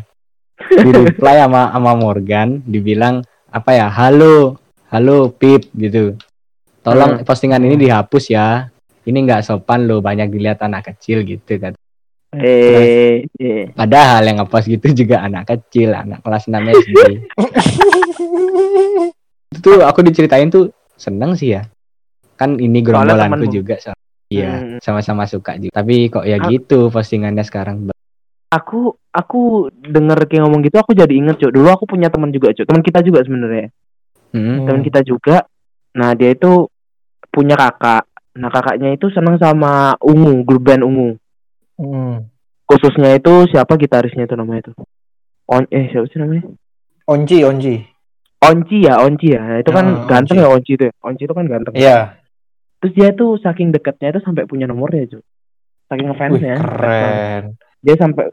Speaker 3: Di reply sama sama Morgan, dibilang apa ya, halo, halo Pip gitu. Tolong postingan ini dihapus ya. Ini nggak sopan loh, banyak dilihat anak kecil gitu kan.
Speaker 2: eh, eh.
Speaker 3: Padahal yang ngepost gitu juga anak kecil, anak kelas 6 SD. Itu tuh aku diceritain tuh seneng sih ya. Kan ini gerombolanku juga so. Iya,
Speaker 2: Hmm.
Speaker 3: sama-sama suka juga. Tapi kok ya
Speaker 2: Ah.
Speaker 3: gitu postingannya sekarang.
Speaker 2: aku aku denger kayak ngomong gitu aku jadi inget cuk dulu aku punya teman juga cuk teman kita juga sebenarnya
Speaker 3: Hmm.
Speaker 2: teman kita juga nah dia itu punya kakak nah kakaknya itu seneng sama ungu grup band ungu
Speaker 1: Hmm.
Speaker 2: Khususnya itu siapa gitarisnya itu namanya itu? On eh siapa sih namanya?
Speaker 1: Onci, Onci.
Speaker 2: Onci ya, Onci ya. Nah, itu kan
Speaker 1: Ah,
Speaker 2: ganteng
Speaker 1: Onci.
Speaker 2: ya Onci itu. ya. Onci itu kan ganteng.
Speaker 1: Iya.
Speaker 2: Terus dia tuh saking dekatnya itu sampai punya nomornya, cuy. Saking
Speaker 1: Wih,
Speaker 2: ngefansnya.
Speaker 1: keren.
Speaker 2: Dia sampai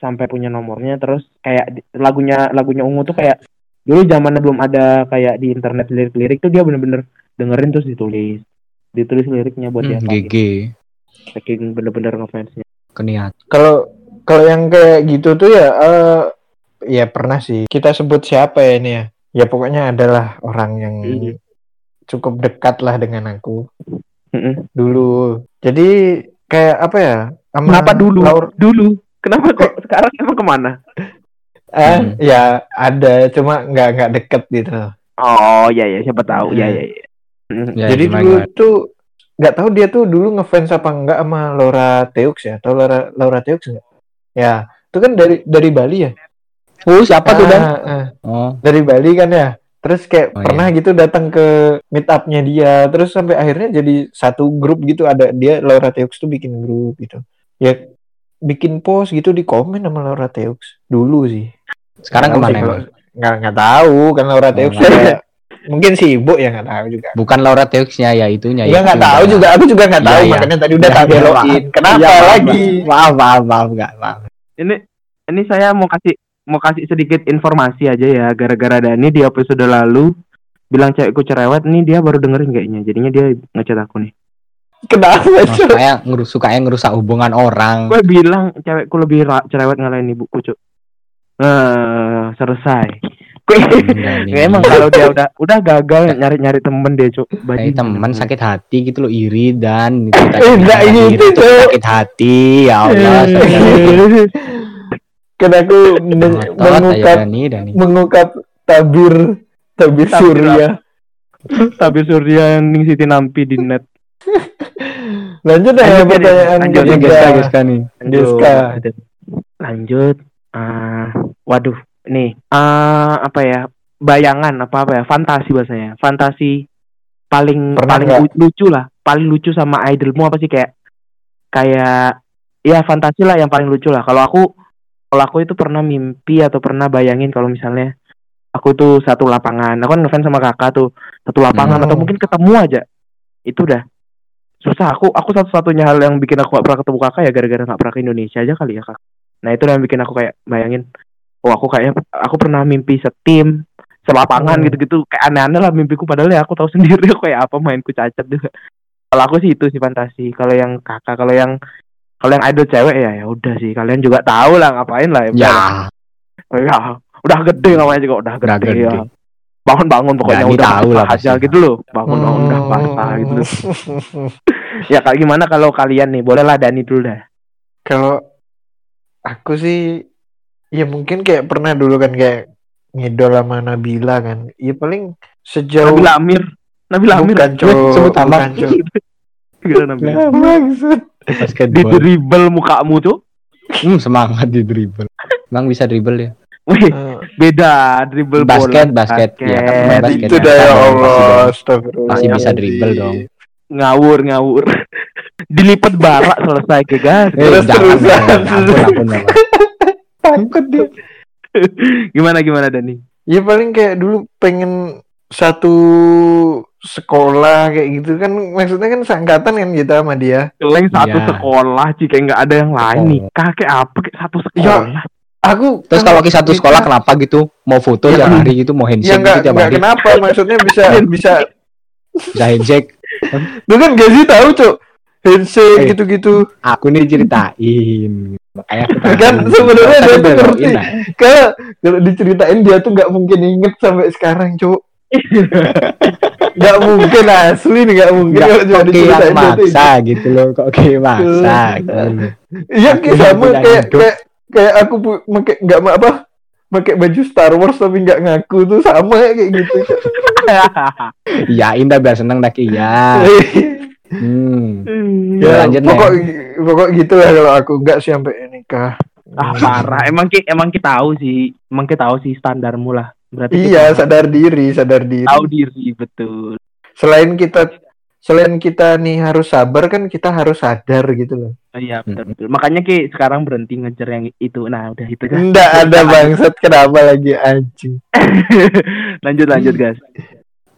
Speaker 2: sampai punya nomornya terus kayak lagunya lagunya Ungu tuh kayak dulu zamannya belum ada kayak di internet lirik-lirik tuh dia bener-bener dengerin terus ditulis. Ditulis liriknya buat dia
Speaker 3: Hmm, GG.
Speaker 2: saking bener-bener ngefansnya.
Speaker 3: Keniat.
Speaker 1: Kalau kalau yang kayak gitu tuh ya eh ya pernah sih. Kita sebut siapa ya ini ya? Ya pokoknya adalah orang yang
Speaker 2: Iya.
Speaker 1: cukup dekat lah dengan aku
Speaker 2: Mm-mm.
Speaker 1: dulu. Jadi kayak apa ya? sama
Speaker 2: Kenapa dulu?
Speaker 1: Laur-
Speaker 2: Dulu. Kenapa kok sekarang emang ke mana?
Speaker 1: eh,
Speaker 3: Hmm.
Speaker 1: ya ada cuma nggak nggak deket gitu.
Speaker 2: Oh iya ya siapa tahu.
Speaker 1: Hmm.
Speaker 2: iya iya. Mm.
Speaker 3: Ya,
Speaker 1: Jadi
Speaker 3: gimana,
Speaker 1: dulu
Speaker 3: gimana?
Speaker 1: tuh nggak tahu dia tuh dulu ngefans apa enggak sama Laura Teux ya? Atau Laura Laura Teux enggak? Ya, itu kan dari dari Bali ya?
Speaker 3: Oh, siapa tuh, Dan?
Speaker 1: Ah, ah.
Speaker 3: Oh,
Speaker 1: dari Bali kan ya. Terus kayak
Speaker 3: Oh,
Speaker 1: pernah gitu datang ke meet up-nya dia, terus sampai akhirnya jadi satu grup gitu ada dia Laura Teux tuh bikin grup gitu. Ya bikin post gitu di komen sama Laura Teux dulu sih.
Speaker 3: sekarang ke
Speaker 1: mana Nggak nggak tahu kan Laura
Speaker 3: Oh,
Speaker 1: Teux kayak mungkin sibuk ya nggak tahu juga.
Speaker 3: Bukan Laura Teux-nya ya itunya
Speaker 1: Iya nggak tahu juga, aku juga nggak
Speaker 3: Iya,
Speaker 1: tahu
Speaker 3: iya.
Speaker 1: makanya tadi udah
Speaker 3: Iya,
Speaker 1: tak
Speaker 3: iya,
Speaker 1: belokin.
Speaker 3: maaf.
Speaker 1: Kenapa
Speaker 3: Iya, maaf,
Speaker 1: lagi?
Speaker 3: Maaf, maaf, maaf, enggak, maaf.
Speaker 2: Ini ini saya mau kasih mau kasih sedikit informasi aja ya gara-gara Dani di episode lalu bilang cewekku cerewet nih dia baru dengerin kayaknya jadinya dia ngechat aku nih
Speaker 1: Kenapa?
Speaker 3: Oh, sukanya ngerus sukanya ngerusak hubungan orang.
Speaker 2: gue bilang cewekku lebih cerewet ngalahin ibuku cuk eh selesai
Speaker 3: Enggak nih.
Speaker 2: Emang kalau dia udah udah gagal nyari nyari temen dia cuk Bajingan.
Speaker 3: teman sakit hati gitu loh iri dan itu
Speaker 1: Eh, enggak gitu,
Speaker 3: itu
Speaker 1: Cuk.
Speaker 3: sakit hati ya Allah hati.
Speaker 1: Kan aku men- mengungkap mengungkap tabir tabir
Speaker 2: Tabir
Speaker 1: surya.
Speaker 2: tapi Surya yang ning Siti Nampi di net
Speaker 1: Lanjut ya
Speaker 2: Lanjut,
Speaker 1: pertanyaan
Speaker 2: lanjut,
Speaker 3: Ini. Geska Geska nih
Speaker 1: Deska.
Speaker 2: lanjut ah waduh nih ah apa ya bayangan apa apa ya fantasi bahasanya. Fantasi paling
Speaker 1: Pernah
Speaker 2: paling lu- lucu lah paling lucu sama idolmu apa sih kayak kayak ya fantasi lah yang paling lucu lah. Kalau aku kalau aku itu pernah mimpi atau pernah bayangin kalau misalnya aku tuh satu lapangan. Aku kan ngefans sama kakak tuh satu lapangan
Speaker 1: Hmm.
Speaker 2: atau mungkin ketemu aja itu udah susah. Aku aku satu-satunya hal yang bikin aku gak pernah ketemu kakak ya gara-gara gak pernah ke Indonesia aja kali ya kak. Nah itu yang bikin aku kayak bayangin oh aku kayaknya aku pernah mimpi setim selapangan
Speaker 1: Hmm.
Speaker 2: gitu-gitu. Kayak aneh-aneh lah mimpiku padahal ya aku tahu sendiri aku kayak apa mainku cacat juga. Kalau aku sih itu sih fantasi. Kalau yang kakak kalau yang kalau yang idol cewek ya ya udah sih. Kalian juga tahu lah ngapain lah
Speaker 3: ya
Speaker 2: ya. udah. Gede namanya juga udah gede,
Speaker 3: Udah gede.
Speaker 2: ya bangun bangun pokoknya
Speaker 3: Dani
Speaker 2: udah
Speaker 3: tahu lah pasti.
Speaker 2: gitu loh. Bangun bangun udah
Speaker 1: Hmm.
Speaker 2: basah gitu ya kayak gimana kalau kalian nih? Boleh lah Dani dulu dah.
Speaker 1: Kalau aku sih ya mungkin kayak pernah dulu kan kayak ngidol sama Nabila kan. Ya paling sejauh
Speaker 2: Nabila Amir. Nabila Amir.
Speaker 1: Bukan Cok.
Speaker 3: sebut.
Speaker 2: Gila Nabila
Speaker 1: maksud?
Speaker 2: Di dribble mukamu tuh
Speaker 3: hmm, semangat di dribble emang bisa dribble ya?
Speaker 2: Wih,
Speaker 1: Eh,
Speaker 2: beda dribble
Speaker 3: Basket,
Speaker 2: bola.
Speaker 3: Basket. Iya, kan,
Speaker 2: basket.
Speaker 3: basket.
Speaker 1: itu dah ya Allah
Speaker 3: Masih bisa dribble dong.
Speaker 2: ngawur ngawur. Dilipet barak selesai ke gas
Speaker 3: Eh,
Speaker 1: Terus terusan. Takut dia
Speaker 2: gimana gimana Dani
Speaker 1: ya paling kayak dulu pengen satu sekolah kayak gitu kan maksudnya kan seangkatan kan kita sama dia
Speaker 2: Keleng satu
Speaker 3: Iya.
Speaker 2: sekolah sih kayak nggak ada yang lain
Speaker 3: Oh.
Speaker 2: nih kakek apa kayak satu sekolah
Speaker 1: aku
Speaker 3: Terus kalau ke satu
Speaker 1: kita-
Speaker 3: sekolah kenapa gitu? Mau foto
Speaker 1: Ya,
Speaker 3: tiap hari gitu, mau
Speaker 1: ya
Speaker 3: handshake
Speaker 1: nggak
Speaker 3: gitu tiap
Speaker 1: nggak
Speaker 3: hari.
Speaker 1: kenapa maksudnya bisa bisa
Speaker 3: Bisa handshake.
Speaker 1: lu kan gak sih tahu cok handshake
Speaker 3: Eh.
Speaker 1: gitu-gitu
Speaker 3: Aku nih ceritain. Makanya aku tahu.
Speaker 1: Kan sebenarnya dia tuh ngerti. kalau kalau diceritain dia tuh nggak mungkin inget sampai sekarang cok nggak mungkin asli nih nggak mungkin
Speaker 3: Nggak,
Speaker 1: kalau cuma dia
Speaker 3: maksa gitu loh. Kok kayak maksa. gitu.
Speaker 1: Iya
Speaker 3: Aku
Speaker 1: kayak sama kayak kayak kayak aku make nggak apa pakai baju Star Wars tapi nggak ngaku tuh sama kayak gitu. Cok.
Speaker 3: Iyain dah biar seneng dah ya. Hmm.
Speaker 1: ya,
Speaker 3: lanjut,
Speaker 1: pokok pokok gitu lah kalau aku nggak sih sampai nikah.
Speaker 2: ah parah emang ki emang kita tahu sih emang kita tahu sih standarmu lah berarti
Speaker 1: Iya
Speaker 2: kita
Speaker 1: sadar diri sadar diri.
Speaker 2: tahu diri betul
Speaker 1: Selain kita selain kita nih harus sabar kan kita harus sadar gitu loh.
Speaker 2: Oh, iya betul betul. Makanya ki sekarang berhenti ngejar yang itu. Nah udah itu kan.
Speaker 1: Enggak ada bangsat kenapa lagi anjing.
Speaker 2: lanjut lanjut guys.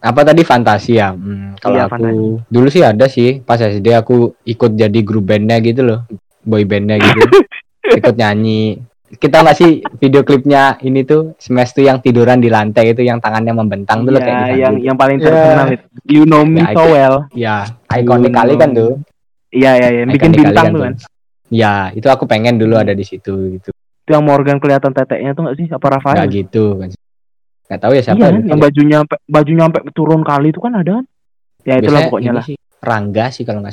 Speaker 3: Apa tadi fantasi ya? Hmm, kalau
Speaker 2: Iya,
Speaker 3: aku
Speaker 2: fantasi.
Speaker 3: dulu sih ada sih pas SD aku ikut jadi grup bandnya gitu loh, boy bandnya gitu, ikut nyanyi. Kita nggak sih video klipnya ini tuh Smash tuh yang tiduran di lantai itu yang tangannya membentang tuh loh kayak
Speaker 2: Iya,
Speaker 3: di
Speaker 2: yang
Speaker 3: salju.
Speaker 2: yang paling
Speaker 1: Ya.
Speaker 2: terkenal itu. You know me
Speaker 3: Ya,
Speaker 2: so well.
Speaker 3: Ya, ikonik kali kan tuh.
Speaker 2: Iya iya iya. Bikin
Speaker 3: kali
Speaker 2: bintang
Speaker 3: kan
Speaker 2: tuh kan.
Speaker 3: Ya, itu aku pengen dulu ada di situ gitu.
Speaker 2: Itu yang Morgan kelihatan teteknya tuh nggak sih? Apa
Speaker 3: Nggak
Speaker 2: Rafael?
Speaker 3: gitu kan. Nggak tahu ya siapa
Speaker 2: iya,
Speaker 3: ya,
Speaker 2: kan? yang bajunya sampai bajunya sampai turun kali itu kan ada kan? Ya itulah
Speaker 3: Biasanya
Speaker 2: pokoknya lah.
Speaker 3: sih, Rangga sih kalau nggak.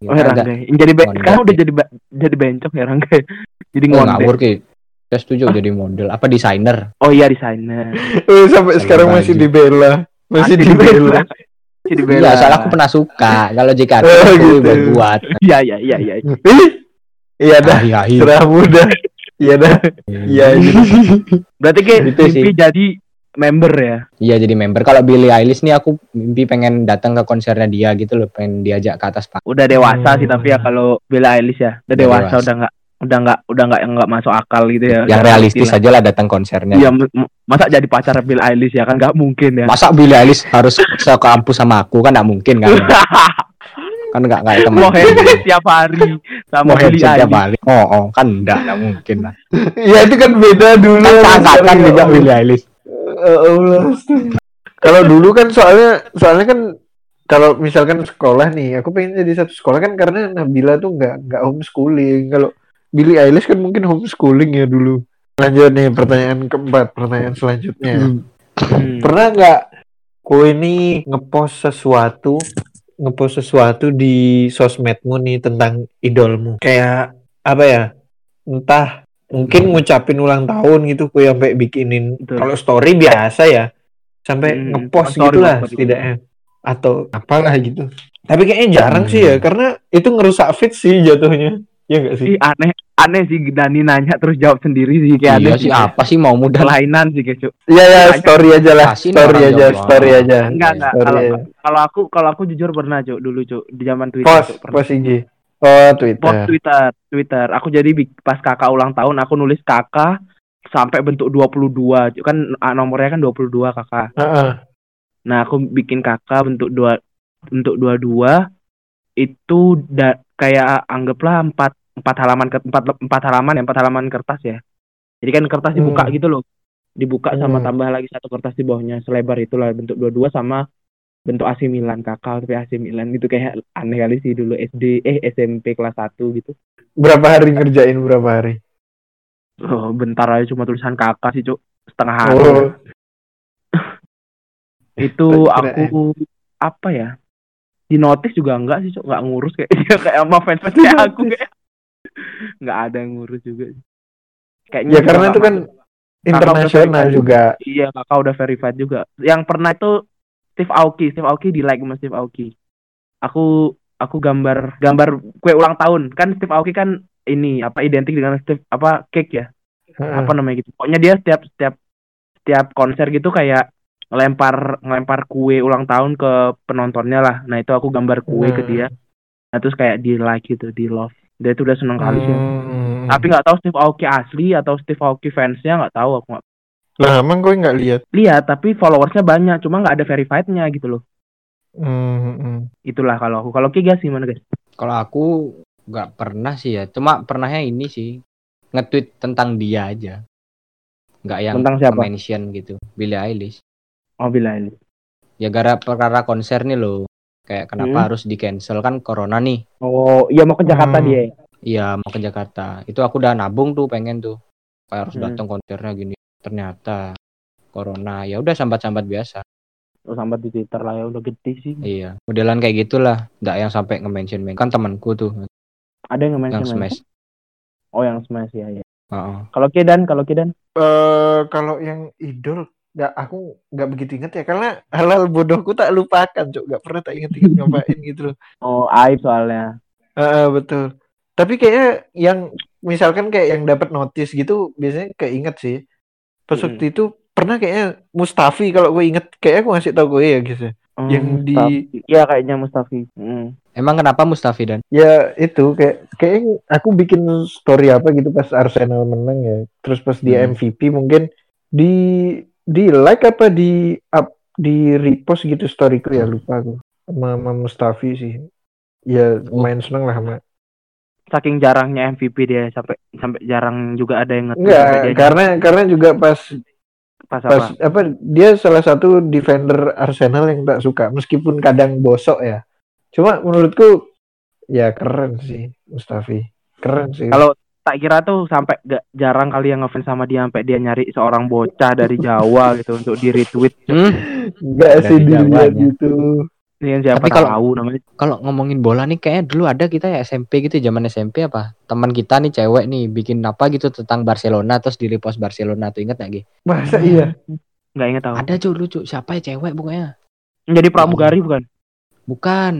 Speaker 2: Oh ya Rangga. Yang jadi be-
Speaker 3: Ngondek.
Speaker 2: sekarang udah jadi jadi bencong ya Rangga. jadi
Speaker 3: Oh, ngawur ki. Saya setuju jadi model. Apa desainer?
Speaker 2: Oh iya desainer.
Speaker 1: Eh, sampai sekarang masih
Speaker 3: baju.
Speaker 1: dibela. Masih dibela.
Speaker 2: Jadi
Speaker 3: Iya,
Speaker 2: bela.
Speaker 3: soalnya aku pernah suka. Kalau JKT
Speaker 1: Oh,
Speaker 3: aku
Speaker 1: gitu.
Speaker 3: buat buat.
Speaker 2: Iya iya iya iya.
Speaker 1: Iya dah, serah muda. Iya dah. Iya ini.
Speaker 2: Berarti kayak
Speaker 3: Gitu sih.
Speaker 2: mimpi jadi member ya.
Speaker 3: Iya jadi member. Kalau Billie Eilish nih aku mimpi pengen datang ke konsernya dia gitu loh, pengen diajak ke atas panggung.
Speaker 2: Udah dewasa
Speaker 1: Hmm.
Speaker 2: sih tapi ya kalau Bella Eilish ya. Udah
Speaker 3: Udah
Speaker 2: dewasa,
Speaker 3: dewasa.
Speaker 2: udah nggak udah nggak udah nggak nggak masuk akal gitu ya.
Speaker 3: Yang realistis aja lah datang konsernya.
Speaker 2: Iya, masa jadi pacar Bill Eilish ya kan nggak mungkin ya.
Speaker 3: Masa Billie Eilish harus sekampus sama aku kan nggak mungkin kan? kan nggak nggak teman.
Speaker 2: Mau tiap hari sama
Speaker 3: Mau tiap balik. Oh, oh kan enggak, enggak mungkin lah.
Speaker 1: Iya itu kan beda dulu.
Speaker 3: Kan angkatan
Speaker 1: sekarang,
Speaker 3: juga
Speaker 1: ya.
Speaker 3: Billie Eilish.
Speaker 1: Eh, Allah. Kalau dulu kan soalnya soalnya kan kalau misalkan sekolah nih, aku pengen jadi satu sekolah kan karena Nabila tuh nggak nggak homeschooling. Kalau Billie Eilish kan mungkin homeschooling ya dulu. Lanjut nih pertanyaan keempat, pertanyaan selanjutnya.
Speaker 2: Hmm.
Speaker 1: Pernah nggak kau ini ngepost sesuatu ngepost sesuatu di sosmedmu nih tentang idolmu? Kayak apa ya? Entah mungkin ngucapin ulang tahun gitu kue sampai bikinin. Kalau story biasa ya sampai
Speaker 2: Hmm,
Speaker 1: ngepost
Speaker 2: story,
Speaker 1: gitulah setidaknya. Atau apalah gitu. Tapi kayaknya jarang
Speaker 3: Hmm.
Speaker 1: sih ya karena itu ngerusak fit sih jatuhnya. Ya enggak sih?
Speaker 2: Ih, aneh aneh sih Dani nanya terus jawab sendiri sih kayak
Speaker 3: Iya
Speaker 2: aneh
Speaker 3: sih apa sih mau mudah? Lah.
Speaker 2: kelainan sih kayak.
Speaker 1: Iya ya
Speaker 2: Banyak.
Speaker 1: story aja lah story aja
Speaker 3: jawab.
Speaker 1: story aja.
Speaker 2: Enggak enggak. Kalau aku kalau aku jujur pernah Cuk dulu Cuk di zaman Twitter
Speaker 1: post post IG oh Twitter
Speaker 2: Post Twitter Twitter aku jadi pas kakak ulang tahun aku nulis kakak sampai bentuk 22 Cuk. kan ah, nomornya kan 22 kakak
Speaker 1: Heeh.
Speaker 2: Nah, aku bikin kakak bentuk dua bentuk dua dua itu da, kayak anggaplah empat empat halaman ke- empat empat halaman ya empat halaman kertas ya. Jadi kan kertas dibuka
Speaker 1: Hmm.
Speaker 2: gitu loh. Dibuka sama
Speaker 1: Hmm.
Speaker 2: tambah lagi satu kertas di bawahnya selebar itulah bentuk dua dua sama bentuk AC Milan kakak tapi AC Milan gitu kayak aneh kali sih dulu SD eh SMP kelas 1 gitu.
Speaker 1: berapa hari ngerjain berapa hari
Speaker 2: Oh, bentar aja cuma tulisan kakak sih, Cuk. Setengah hari.
Speaker 1: oh
Speaker 2: itu
Speaker 1: Keren.
Speaker 2: aku apa ya di notice juga enggak sih Cok. nggak ngurus kayak kayak sama fans fans kayak aku kayak nggak ada yang ngurus juga kayaknya
Speaker 1: ya karena itu kan internasional juga
Speaker 2: iya kakak udah verified juga yang pernah itu Steve Aoki Steve Aoki di like sama Steve Aoki aku aku gambar gambar kue ulang tahun kan Steve Aoki kan ini apa identik dengan Steve apa cake ya
Speaker 1: Heeh.
Speaker 2: apa namanya gitu. Pokoknya dia setiap setiap setiap konser gitu kayak ngelempar ngelempar kue ulang tahun ke penontonnya lah. Nah itu aku gambar kue ke
Speaker 1: Hmm.
Speaker 2: dia. Nah terus kayak di like gitu, di love. Dia tuh udah seneng kali sih.
Speaker 1: Hmm.
Speaker 2: Tapi nggak tahu Steve Aoki asli atau Steve Aoki fansnya nggak tahu aku nggak
Speaker 1: lah emang gue nggak lihat
Speaker 2: lihat. Tapi followersnya banyak, cuma nggak ada verifiednya gitu loh.
Speaker 1: Hmm, hmm.
Speaker 2: Itulah kalau aku. Kalau Kiga sih mana guys?
Speaker 3: Kalau aku nggak pernah sih ya. Cuma pernahnya ini sih nge-tweet tentang dia aja. Nggak yang
Speaker 2: Tentang siapa?
Speaker 3: mention gitu. Billie Eilish.
Speaker 2: Oh bila ini.
Speaker 3: Ya gara perkara konser nih loh. Kayak kenapa
Speaker 2: Hmm.
Speaker 3: harus di cancel kan corona nih.
Speaker 2: Oh iya mau ke Jakarta
Speaker 1: Hmm.
Speaker 2: dia.
Speaker 3: Iya mau ke Jakarta. Itu aku udah nabung tuh pengen tuh. Kayak harus
Speaker 2: Hmm.
Speaker 3: datang konsernya gini. Ternyata corona ya udah sambat-sambat biasa.
Speaker 2: Oh sampai di Twitter lah ya udah gede sih.
Speaker 3: Iya, modelan kayak gitulah. Nggak yang sampai nge-mention kan temanku tuh
Speaker 2: Ada yang
Speaker 3: yang
Speaker 2: mention
Speaker 3: smash.
Speaker 2: Oh yang smash ya ya.
Speaker 3: Heeh.
Speaker 2: Kalau Kidan, kalau Kidan.
Speaker 1: Eh, kalau yang idol nggak aku nggak begitu inget ya karena halal bodohku tak lupakan cok nggak pernah tak inget-inget ngapain gitu loh
Speaker 2: Oh aib soalnya.
Speaker 1: Heeh, betul tapi kayaknya yang misalkan kayak yang dapat notice gitu biasanya keinget sih pas
Speaker 2: Mm.
Speaker 1: waktu itu pernah kayaknya Mustafi kalau gue inget kayaknya aku ngasih tau gue ya gitu
Speaker 2: Hmm,
Speaker 1: Yang di-.
Speaker 2: Iya kayaknya Mustafi. Hmm.
Speaker 3: Emang kenapa Mustafi dan?
Speaker 1: ya itu kayak kayak aku bikin story apa gitu pas Arsenal menang ya terus pas dia
Speaker 3: Hmm.
Speaker 1: MVP mungkin di di like apa di up di repost gitu storyku ya lupa aku sama, sama Mustafi sih ya
Speaker 3: Oh.
Speaker 1: main seneng lah sama
Speaker 2: Saking jarangnya MVP dia sampai sampai jarang juga ada yang nge-tweet
Speaker 1: enggak
Speaker 2: dia
Speaker 1: karena karena juga pas
Speaker 2: pas
Speaker 1: pas
Speaker 2: apa?
Speaker 1: apa dia salah satu defender Arsenal yang tak suka meskipun kadang bosok ya cuma menurutku ya keren sih Mustafi keren sih
Speaker 2: Kalau tak kira tuh sampai gak jarang kali yang ngefans sama dia sampai dia nyari seorang bocah dari Jawa gitu untuk di retweet.
Speaker 3: Hmm?
Speaker 1: enggak
Speaker 3: Dari
Speaker 1: sih dilihat
Speaker 3: Jawanya.
Speaker 1: gitu
Speaker 2: Ini siapa
Speaker 3: Tapi kalau-
Speaker 2: tahu namanya.
Speaker 3: Kalau ngomongin bola nih kayaknya dulu ada kita ya SMP gitu zaman SMP apa? Teman kita nih cewek nih bikin apa gitu tentang Barcelona terus di repost Barcelona tuh inget gak Gi?
Speaker 1: masa iya?
Speaker 2: Nggak inget tahu.
Speaker 3: Ada cuy lucu. Siapa ya cewek pokoknya?
Speaker 2: Jadi pramugari bukan?
Speaker 3: bukan.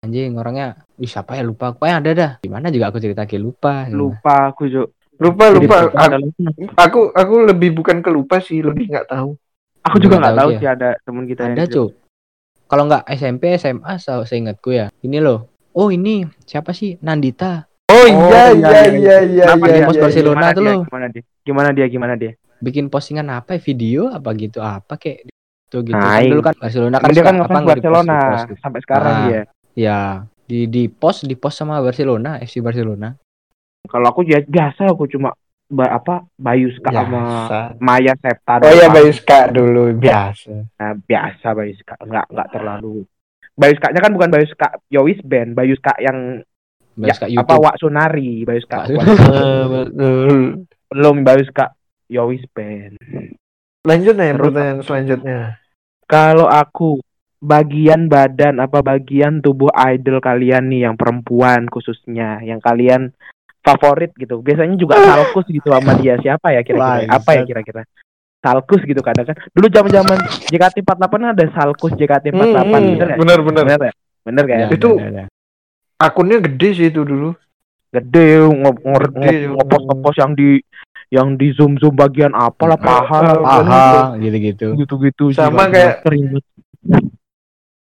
Speaker 3: Anjing orangnya Ih, siapa ya lupa. Pokoknya ada dah. Gimana juga aku cerita Gi, lupa.
Speaker 2: Lupa aku Jo.
Speaker 1: lupa
Speaker 2: Jadi
Speaker 1: lupa. aku, aku aku lebih bukan kelupa sih lebih nggak tahu.
Speaker 2: Aku juga
Speaker 3: Nggak tahu
Speaker 2: tahu
Speaker 3: sih
Speaker 2: sih ada teman kita yang
Speaker 3: ada cuy kalau nggak SMP SMA se- seingatku ya ini loh oh ini siapa sih Nandita
Speaker 1: oh, iya
Speaker 2: iya,
Speaker 1: iya
Speaker 2: iya.
Speaker 1: iya iya
Speaker 2: Kenapa
Speaker 1: iya
Speaker 2: dia?
Speaker 3: Pos
Speaker 1: iya,
Speaker 3: Barcelona
Speaker 2: Gimana
Speaker 3: tuh
Speaker 2: dia?
Speaker 3: loh.
Speaker 2: Gimana dia? Gimana dia? Gimana dia?
Speaker 3: bikin postingan apa ya video apa gitu apa kayak gitu gitu
Speaker 2: Nah,
Speaker 3: Kan dulu
Speaker 2: iya.
Speaker 3: kan Barcelona kan
Speaker 2: dia
Speaker 3: suka
Speaker 2: kan
Speaker 3: apa,
Speaker 2: Barcelona
Speaker 3: repost gitu.
Speaker 2: sampai sekarang
Speaker 3: Ah.
Speaker 2: dia.
Speaker 3: ya di di post di post sama Barcelona FC Barcelona
Speaker 2: Kalau aku ya biasa aku cuma ba- apa Bayuska sama
Speaker 1: biasa
Speaker 2: Maya Septa
Speaker 1: oh iya
Speaker 2: doang.
Speaker 1: Bayuska dulu biasa.
Speaker 2: Nah, biasa Bayuska nggak nggak terlalu. Bayuskanya kan bukan Bayuska Yowis Band Bayuska yang
Speaker 3: Barca
Speaker 2: ya, apa Wak Sunari
Speaker 1: Eh, betul.
Speaker 2: Belum Bayuska Yowis Band.
Speaker 1: Lanjut nih
Speaker 2: Terus-
Speaker 1: pertanyaan selanjutnya.
Speaker 2: Kalau aku bagian badan apa bagian tubuh idol kalian nih yang perempuan khususnya? Yang kalian favorit gitu. Biasanya juga salkus gitu sama dia. Siapa ya kira-kira? Apa ya kira-kira? Salkus gitu kadang kan. Dulu zaman zaman JKT 48 ada salkus JKT 48
Speaker 1: Hmm,
Speaker 2: bener nggak?
Speaker 1: bener bener.
Speaker 2: Bener ya? Bener kan
Speaker 3: Ya,
Speaker 1: Itu- akunnya gede sih itu dulu.
Speaker 2: Gede ngop ngop ngop- ngopos ngopos yang di yang di zoom zoom bagian apalah paha
Speaker 1: Ah,
Speaker 3: paha gitu-gitu.
Speaker 2: Gitu gitu
Speaker 1: Sama kayak-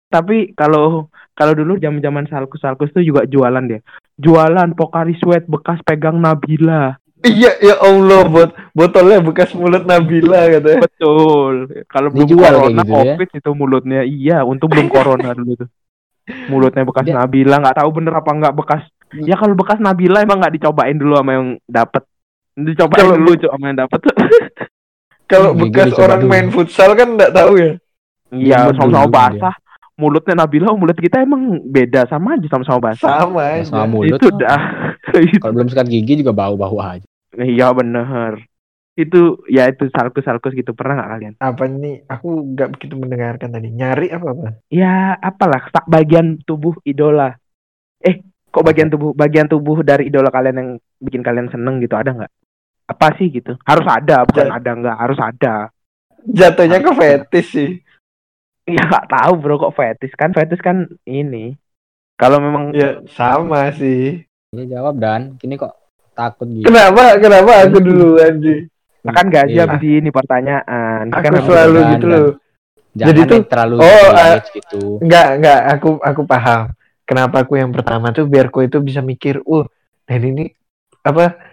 Speaker 2: tapi kalau kalau dulu zaman zaman salkus salkus tuh juga jualan dia jualan Pokari Sweat bekas pegang Nabila.
Speaker 1: Iya ya Allah bot botolnya bekas mulut Nabila katanya.
Speaker 2: Betul. Kalau belum
Speaker 3: Dijual kayak
Speaker 2: corona
Speaker 3: gitu ya?
Speaker 2: covid itu mulutnya. Iya untung belum corona dulu tuh. Mulutnya bekas
Speaker 3: Dia-
Speaker 2: Nabila. Nggak tahu bener apa nggak bekas. Ya kalau bekas Nabila emang nggak dicobain dulu sama yang dapet. Dicobain
Speaker 1: Kalau-
Speaker 2: dulu sama yang dapet.
Speaker 1: Kalau
Speaker 3: Hmm,
Speaker 1: bekas orang
Speaker 3: dulu.
Speaker 1: main futsal kan nggak tahu ya?
Speaker 2: Iya
Speaker 3: Mulut
Speaker 2: sama-sama basah mulutnya Nabila mulut kita emang beda sama aja sama-sama basah
Speaker 1: sama
Speaker 3: Ya,
Speaker 1: aja.
Speaker 3: Sama mulut.
Speaker 2: Itu dah.
Speaker 3: Kalau belum sikat gigi juga bau-bau aja.
Speaker 2: Iya bener. Itu ya itu salkus salkus gitu. Pernah nggak kalian?
Speaker 1: Apa nih aku nggak begitu mendengarkan tadi. Nyari apa apa?
Speaker 2: Ya apalah. Sak bagian tubuh idola. Eh kok bagian tubuh bagian tubuh dari idola kalian yang bikin kalian seneng gitu? Ada nggak? Apa sih gitu? Harus ada bukan ada nggak? Harus ada.
Speaker 1: Jatuhnya ke fetish sih
Speaker 2: ya nggak tahu bro kok fetis kan fetis kan ini. Kalau memang
Speaker 1: ya sama sih.
Speaker 3: Ini jawab dan. Kini kok takut gitu.
Speaker 1: Kenapa? Kenapa aku duluan sih
Speaker 2: Nah, kan gaji
Speaker 3: Iya.
Speaker 2: habis ini pertanyaan. Kan
Speaker 1: aku
Speaker 2: memang-
Speaker 1: selalu gitu
Speaker 3: dan-
Speaker 1: loh.
Speaker 3: Jangan
Speaker 1: Jadi tuh-
Speaker 3: yang terlalu
Speaker 1: Oh,
Speaker 3: image gitu.
Speaker 1: Enggak, enggak, aku aku paham. Kenapa aku yang pertama tuh biar ku itu bisa mikir, uh, dan ini apa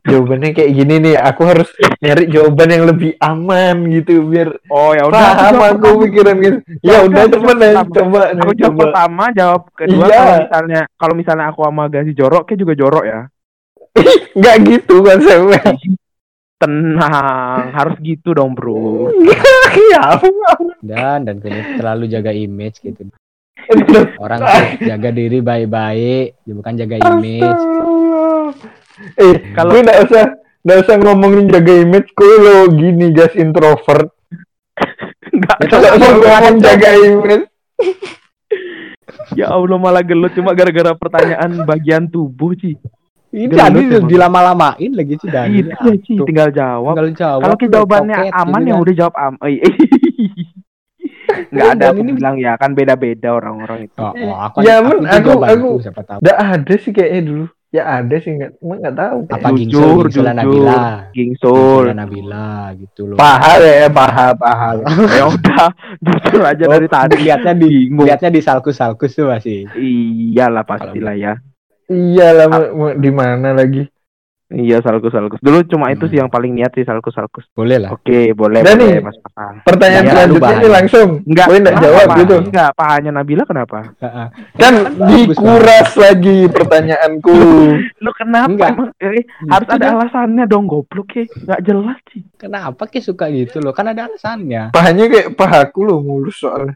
Speaker 1: jawabannya kayak gini nih. Aku harus nyari jawaban yang lebih aman gitu biar
Speaker 2: oh ya udah
Speaker 1: paham aku
Speaker 2: pertama.
Speaker 1: pikiran gitu. Ya
Speaker 2: Ya
Speaker 1: udah temen ya, coba
Speaker 2: aku jawab
Speaker 1: coba.
Speaker 2: pertama jawab kedua
Speaker 1: Iya.
Speaker 2: kalau misalnya kalau misalnya aku sama gaji jorok kayak juga jorok ya
Speaker 1: Enggak gitu konsepnya.
Speaker 2: tenang harus gitu dong bro
Speaker 1: ya
Speaker 3: dan dan kini terlalu jaga image gitu orang tuh jaga diri baik-baik bukan jaga image
Speaker 1: Eh,
Speaker 2: Kalau-
Speaker 1: kalau enggak usah enggak usah ngomongin jaga image ku lo gini guys introvert.
Speaker 2: Enggak,
Speaker 3: Itu
Speaker 1: Enggak usah ngomong jaga image.
Speaker 2: ya Allah malah gelut cuma gara-gara pertanyaan bagian tubuh sih
Speaker 3: ini tadi dilama-lamain lagi sih dan
Speaker 2: itu ya Ci, tinggal jawab
Speaker 3: tinggal jawab
Speaker 2: kalau kita jawabannya
Speaker 3: coket
Speaker 2: aman ya
Speaker 3: kan.
Speaker 2: udah jawab am eh, nggak ada aku
Speaker 3: ini-
Speaker 2: bilang ya kan beda-beda orang-orang itu
Speaker 3: Oh, oh, aku,
Speaker 1: Ya,
Speaker 3: aku,
Speaker 1: men,
Speaker 3: itu
Speaker 1: aku-
Speaker 3: jawabanku,
Speaker 1: aku-
Speaker 3: siapa tahu.
Speaker 1: Enggak ada sih kayaknya dulu. Ya ada sih nggak, cuma nggak tahu.
Speaker 3: Apa
Speaker 2: Jujur,
Speaker 3: Gingsul, Gingsul
Speaker 2: jujur.
Speaker 3: Nabila.
Speaker 2: Gingsul.
Speaker 3: Gingsul Nabila gitu loh.
Speaker 1: Paha ya, paha, paha.
Speaker 2: ya udah, jujur aja
Speaker 3: Oh,
Speaker 2: dari tadi.
Speaker 3: lihatnya di
Speaker 2: Bingung.
Speaker 3: lihatnya di salkus-salkus tuh masih.
Speaker 2: Iyalah pastilah ya.
Speaker 1: Iya lah, mau- mau di mana lagi?
Speaker 2: Iya salkus salkus. Dulu cuma itu
Speaker 3: Hmm.
Speaker 2: sih yang paling niat sih salkus salkus.
Speaker 3: Boleh lah.
Speaker 2: Oke, boleh
Speaker 1: Dan
Speaker 2: boleh
Speaker 1: nih,
Speaker 2: Mas Pakan.
Speaker 1: Pertanyaan
Speaker 3: Ya,
Speaker 1: selanjutnya ini langsung.
Speaker 2: Enggak,
Speaker 1: Gue nggak jawab
Speaker 2: apa?
Speaker 1: gitu.
Speaker 2: Enggak, pahanya Nabila kenapa?
Speaker 3: Heeh.
Speaker 1: Kan dikuras lagi pertanyaanku.
Speaker 2: Lu kenapa
Speaker 3: Enggak.
Speaker 2: emang? Eh, harus ada alasannya dong goblok ya. Enggak jelas sih.
Speaker 3: Kenapa ki suka gitu loh? Kan ada alasannya.
Speaker 1: Pahanya kayak pahaku loh mulus soalnya.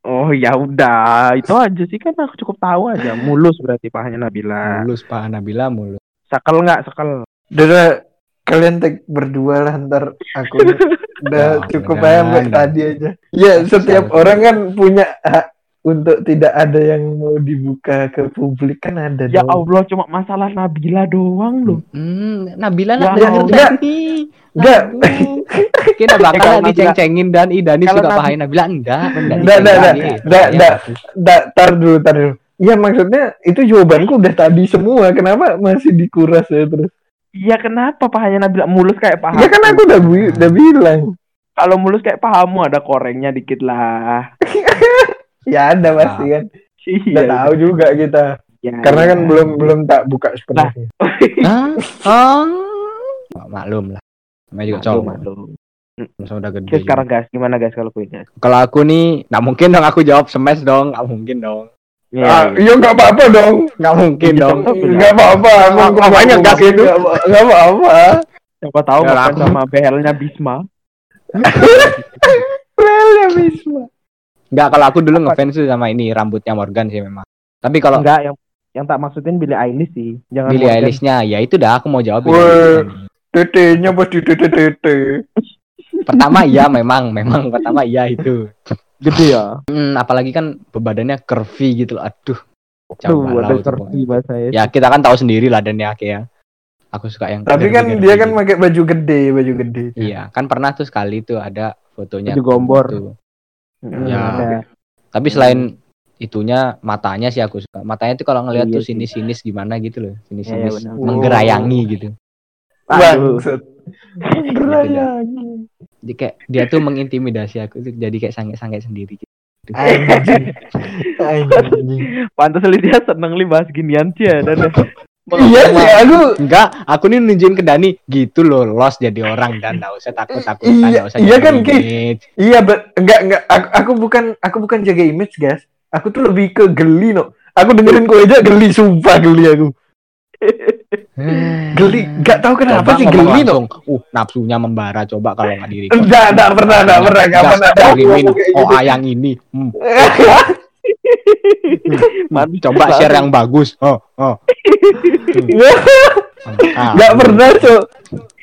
Speaker 2: Oh ya udah, itu aja sih kan aku cukup tahu aja. Mulus berarti pahanya Nabila.
Speaker 3: Mulus Pak Nabila mulus.
Speaker 2: Sakel enggak? Sakel.
Speaker 1: Udah dah, kalian tag berdua lah ntar aku udah
Speaker 3: Ya,
Speaker 1: cukup aja sampai tadi aja. Ya setiap orang kan punya hak untuk tidak ada yang mau dibuka ke publik kan ada
Speaker 2: Ya
Speaker 1: dong.
Speaker 2: Allah, cuma masalah Nabila doang loh.
Speaker 3: Hmm, Nabila
Speaker 2: Ya,
Speaker 3: nak
Speaker 1: enggak, enggak. Enggak.
Speaker 3: Kita bakal
Speaker 2: Nabila-
Speaker 3: diceng-cengin dan Idani suka pahain Nabila enggak.
Speaker 1: Enggak, enggak, enggak. Enggak,
Speaker 3: Iya,
Speaker 1: enggak. Da, tar dulu, tar dulu. Iya maksudnya itu jawabanku udah tadi semua. Kenapa masih dikuras ya terus?
Speaker 2: Iya kenapa pahanya Nabila mulus kayak paha?
Speaker 1: Ya kan aku udah, bi- udah bilang.
Speaker 2: Kalau mulus kayak pahamu ada korengnya dikit lah.
Speaker 1: Ya ada pasti kan. Udah
Speaker 2: Iya.
Speaker 1: tahu juga kita.
Speaker 2: Ya,
Speaker 1: Karena
Speaker 2: ya.
Speaker 1: kan belum belum tak buka sepenuhnya.
Speaker 3: Hah? Oh. Maklum lah. Namanya juga
Speaker 2: Maklum,
Speaker 3: cowok.
Speaker 2: maklum.
Speaker 3: Masa udah gede.
Speaker 2: Sekarang
Speaker 3: juga.
Speaker 2: guys, gimana guys kalau guys?
Speaker 3: Kalau aku nih, nggak mungkin dong aku jawab smash dong. Nggak mungkin dong.
Speaker 2: Iya,
Speaker 1: Ah, iya nggak apa-apa dong.
Speaker 3: Nggak mungkin
Speaker 2: Iya,
Speaker 3: dong.
Speaker 2: tetep.
Speaker 1: Nggak apa-apa.
Speaker 3: Gas
Speaker 1: makin
Speaker 3: itu?
Speaker 1: nggak apa- Nggak apa-apa.
Speaker 2: Siapa tahu
Speaker 3: Ya,
Speaker 2: makan sama behelnya Bisma.
Speaker 1: Well ya Bisma.
Speaker 3: Nggak, kalau aku dulu ngefans tuh sama ini rambutnya Morgan sih memang. Tapi kalau
Speaker 2: Enggak, yang yang tak maksudin Billie Eilish sih. Jangan
Speaker 3: Billie
Speaker 2: Morgan.
Speaker 3: Eilish-nya, ya itu dah aku mau jawab.
Speaker 1: Tetenya pasti tete tete.
Speaker 3: Pertama iya memang, memang pertama iya itu.
Speaker 2: Gede ya.
Speaker 3: Hmm, apalagi kan badannya curvy gitu loh. Aduh.
Speaker 2: Tuh,
Speaker 3: Coba
Speaker 2: ada
Speaker 3: lah itu
Speaker 2: serti
Speaker 3: pokoknya.
Speaker 2: bahasa ya.
Speaker 3: Ya kita kan tahu sendiri lah dan ya kayak aku suka yang
Speaker 1: Tapi kan dia kan
Speaker 3: gitu.
Speaker 1: pakai baju gede, baju gede.
Speaker 3: Iya, kan pernah tuh sekali tuh ada fotonya
Speaker 2: Baju gombor.
Speaker 3: gitu.
Speaker 2: Hmm,
Speaker 3: Ya.
Speaker 2: ada.
Speaker 3: Tapi selain itunya matanya sih aku suka. Matanya tuh kalau ngeliat
Speaker 2: Iya
Speaker 3: tuh sinis-sinis gimana gitu loh.
Speaker 2: Iya,
Speaker 3: Sinis-sinis
Speaker 2: benar.
Speaker 3: menggerayangi gitu.
Speaker 2: Aduh.
Speaker 1: Bangsat.
Speaker 3: Gitu dah. Jadi kayak dia tuh mengintimidasi aku tuh jadi kayak sange-sange sendiri gitu.
Speaker 1: Anjing. Anjing.
Speaker 2: Pantas li dia seneng li bahas ginian sih ya dan
Speaker 1: Iya sih aku
Speaker 3: Enggak, aku nih nunjukin ke Dani gitu loh, los jadi orang dan enggak usah takut-takut
Speaker 1: Iya,
Speaker 3: enggak usah
Speaker 1: iya kan,
Speaker 3: image.
Speaker 1: Iya, but enggak enggak aku, aku bukan aku bukan jaga image, guys. Aku tuh lebih ke geli, no. Aku dengerin kau aja geli, sumpah geli aku. Geli, enggak tahu kenapa
Speaker 3: Coba
Speaker 1: sih geli,
Speaker 3: langsung. Uh, nafsunya membara coba kalau nggak diri.
Speaker 1: Enggak, enggak pernah, enggak pernah, enggak pernah.
Speaker 3: Kirimin oh
Speaker 1: gitu.
Speaker 3: yang ini. Hmm,
Speaker 2: Man,
Speaker 3: coba share yang bagus. Oh, oh. Ah,
Speaker 1: Enggak pernah, Cok.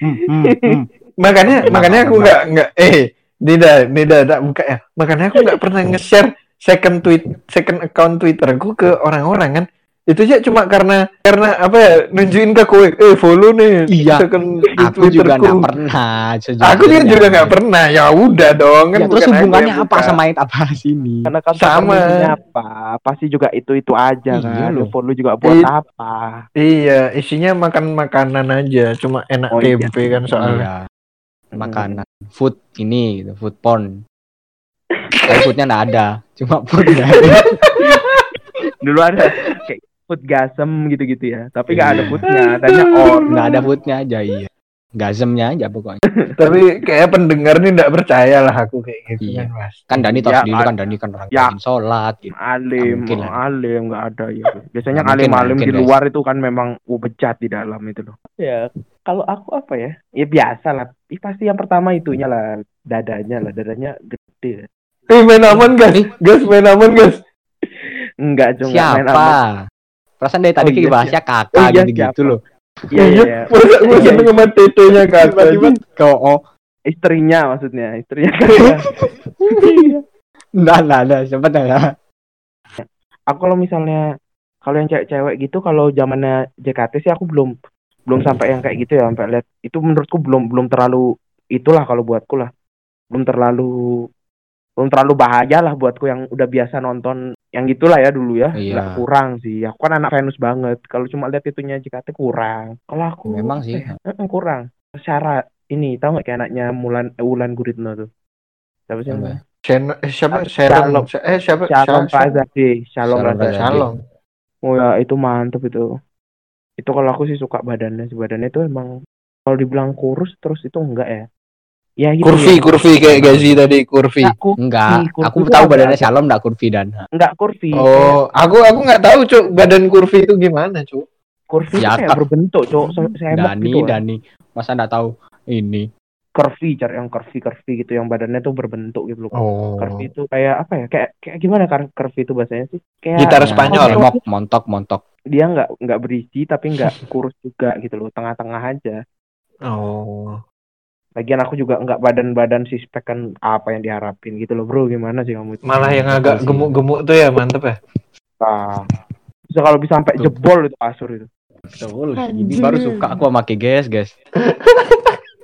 Speaker 3: hmm, hmm, hmm.
Speaker 1: Makanya
Speaker 3: Pernah,
Speaker 1: makanya aku
Speaker 3: pernah.
Speaker 1: enggak enggak eh Nida, Nida tak buka ya. Makanya aku enggak pernah nge-share second tweet second account Twitterku ke orang-orang kan. Itu aja cuma karena karena apa ya nunjukin ke kowe, eh follow nih
Speaker 3: Iya.
Speaker 1: second
Speaker 3: Aku juga
Speaker 1: Twitterku.
Speaker 3: nggak pernah.
Speaker 1: Aku juga juga nggak pernah. Ya udah dong kan.
Speaker 3: Ya, terus hubungannya apa
Speaker 1: buka.
Speaker 3: sama yang tak bahas ini?
Speaker 2: karena kan
Speaker 1: Sama.
Speaker 2: apa pasti juga itu itu aja
Speaker 3: Iya
Speaker 2: kan
Speaker 3: loh.
Speaker 2: follow juga buat
Speaker 1: It-
Speaker 2: apa
Speaker 1: Iya, isinya makan makanan aja, cuma enak
Speaker 2: Oh, iya.
Speaker 1: tempe kan soalnya.
Speaker 3: Iya. Makanan, food ini gitu, food porn. Tapi foodnya nggak ada, cuma food ada.
Speaker 2: dulu ada kayak food gasem gitu-gitu ya tapi nggak ada
Speaker 3: Iya.
Speaker 2: foodnya tanya or
Speaker 3: nggak ada foodnya aja iya. Gazemnya aja pokoknya.
Speaker 1: Tapi kayak pendengar nih nggak percaya lah aku kayak gitu
Speaker 3: Iya.
Speaker 1: kan, Mas.
Speaker 3: Kan Dani tahu
Speaker 2: Ya,
Speaker 3: sendiri kan Dani kan orang
Speaker 2: ya.
Speaker 3: rajin sholat gitu.
Speaker 2: alim
Speaker 3: mungkin
Speaker 2: alim nggak ada ya biasanya
Speaker 3: Nggak mungkin,
Speaker 2: alim alim
Speaker 3: nggak
Speaker 2: di luar itu kan memang uh, bejat di dalam itu loh ya kalau aku apa ya ya biasa lah Ih, pasti yang pertama itunya lah dadanya lah dadanya gede
Speaker 1: Eh main aman gas,
Speaker 3: Eh.
Speaker 1: gas main aman gas.
Speaker 2: enggak cuma main aman
Speaker 3: Siapa? Perasaan dari tadi
Speaker 2: Oh,
Speaker 3: kayak
Speaker 2: iya,
Speaker 3: bahasnya kakak
Speaker 2: Oh, iya,
Speaker 3: gitu-gitu loh.
Speaker 2: iya iya iya.
Speaker 1: Masa gue
Speaker 2: Iya,
Speaker 1: seneng sama tetenya kata.
Speaker 3: Tiba-tiba kau oh.
Speaker 2: istrinya maksudnya istrinya
Speaker 3: Enggak, enggak ada, siapa enggak.
Speaker 2: aku kalau misalnya kalau yang cewek-cewek gitu kalau zamannya JKT sih aku belum belum sampai yang kayak gitu ya sampai lihat. Itu menurutku belum belum terlalu itulah kalau buatku lah. Belum terlalu belum terlalu bahaya lah buatku yang udah biasa nonton yang gitulah ya dulu ya.
Speaker 3: Iya.
Speaker 2: nggak kurang sih. Aku kan anak Venus banget. Kalau cuma lihat itunya JKT kurang. Kalau aku
Speaker 3: Memang sih.
Speaker 2: Eh, kurang. Secara ini tahu nggak kayak anaknya Mulan eh, Wulan Guritno tuh? Siapa sih
Speaker 3: Siapa?
Speaker 2: namanya
Speaker 1: eh, siapa?
Speaker 2: Shalom.
Speaker 1: Eh siapa?
Speaker 2: Shalom
Speaker 1: Sha-
Speaker 2: Razade Shalom
Speaker 3: Shalom
Speaker 2: oh ya itu mantep itu. Itu kalau aku sih suka badannya. Sih badannya itu emang kalau dibilang kurus terus itu enggak ya ya gitu
Speaker 1: Kurvi,
Speaker 2: ya.
Speaker 1: kurvi kayak Gazi tadi, kurvi.
Speaker 2: Nggak kurvi,
Speaker 3: Enggak,
Speaker 2: kurvi
Speaker 3: aku tahu
Speaker 2: ada-
Speaker 3: badannya Shalom enggak kurvi dan.
Speaker 2: enggak kurvi
Speaker 1: Oh, aku aku nggak tahu cuk badan kurvi itu gimana cuk.
Speaker 2: kurvi itu
Speaker 3: Ya,
Speaker 2: kayak berbentuk cok se- seenak
Speaker 3: Dani,
Speaker 2: gitu.
Speaker 3: Dani. Masa enggak tahu ini?
Speaker 2: curvy cari yang curvy curvy gitu yang badannya tuh berbentuk gitu loh
Speaker 1: Oh.
Speaker 2: curvy itu kayak apa ya kayak kayak gimana kan curvy itu bahasanya sih kayak
Speaker 1: Gitar
Speaker 3: Ya,
Speaker 1: Spanyol.
Speaker 3: Montok, montok, montok.
Speaker 2: dia nggak nggak berisi tapi nggak kurus juga gitu loh tengah-tengah aja
Speaker 1: Oh.
Speaker 2: Lagian aku juga nggak badan-badan sispek kan apa yang diharapin gitu loh bro gimana sih kamu itu
Speaker 1: Malah yang agak gemuk-gemuk tuh ya mantep ya.
Speaker 2: Ah. bisa kalau bisa sampai
Speaker 3: Tuh.
Speaker 2: jebol itu kasur itu
Speaker 3: Betul. Ini baru suka aku sama guys, guys.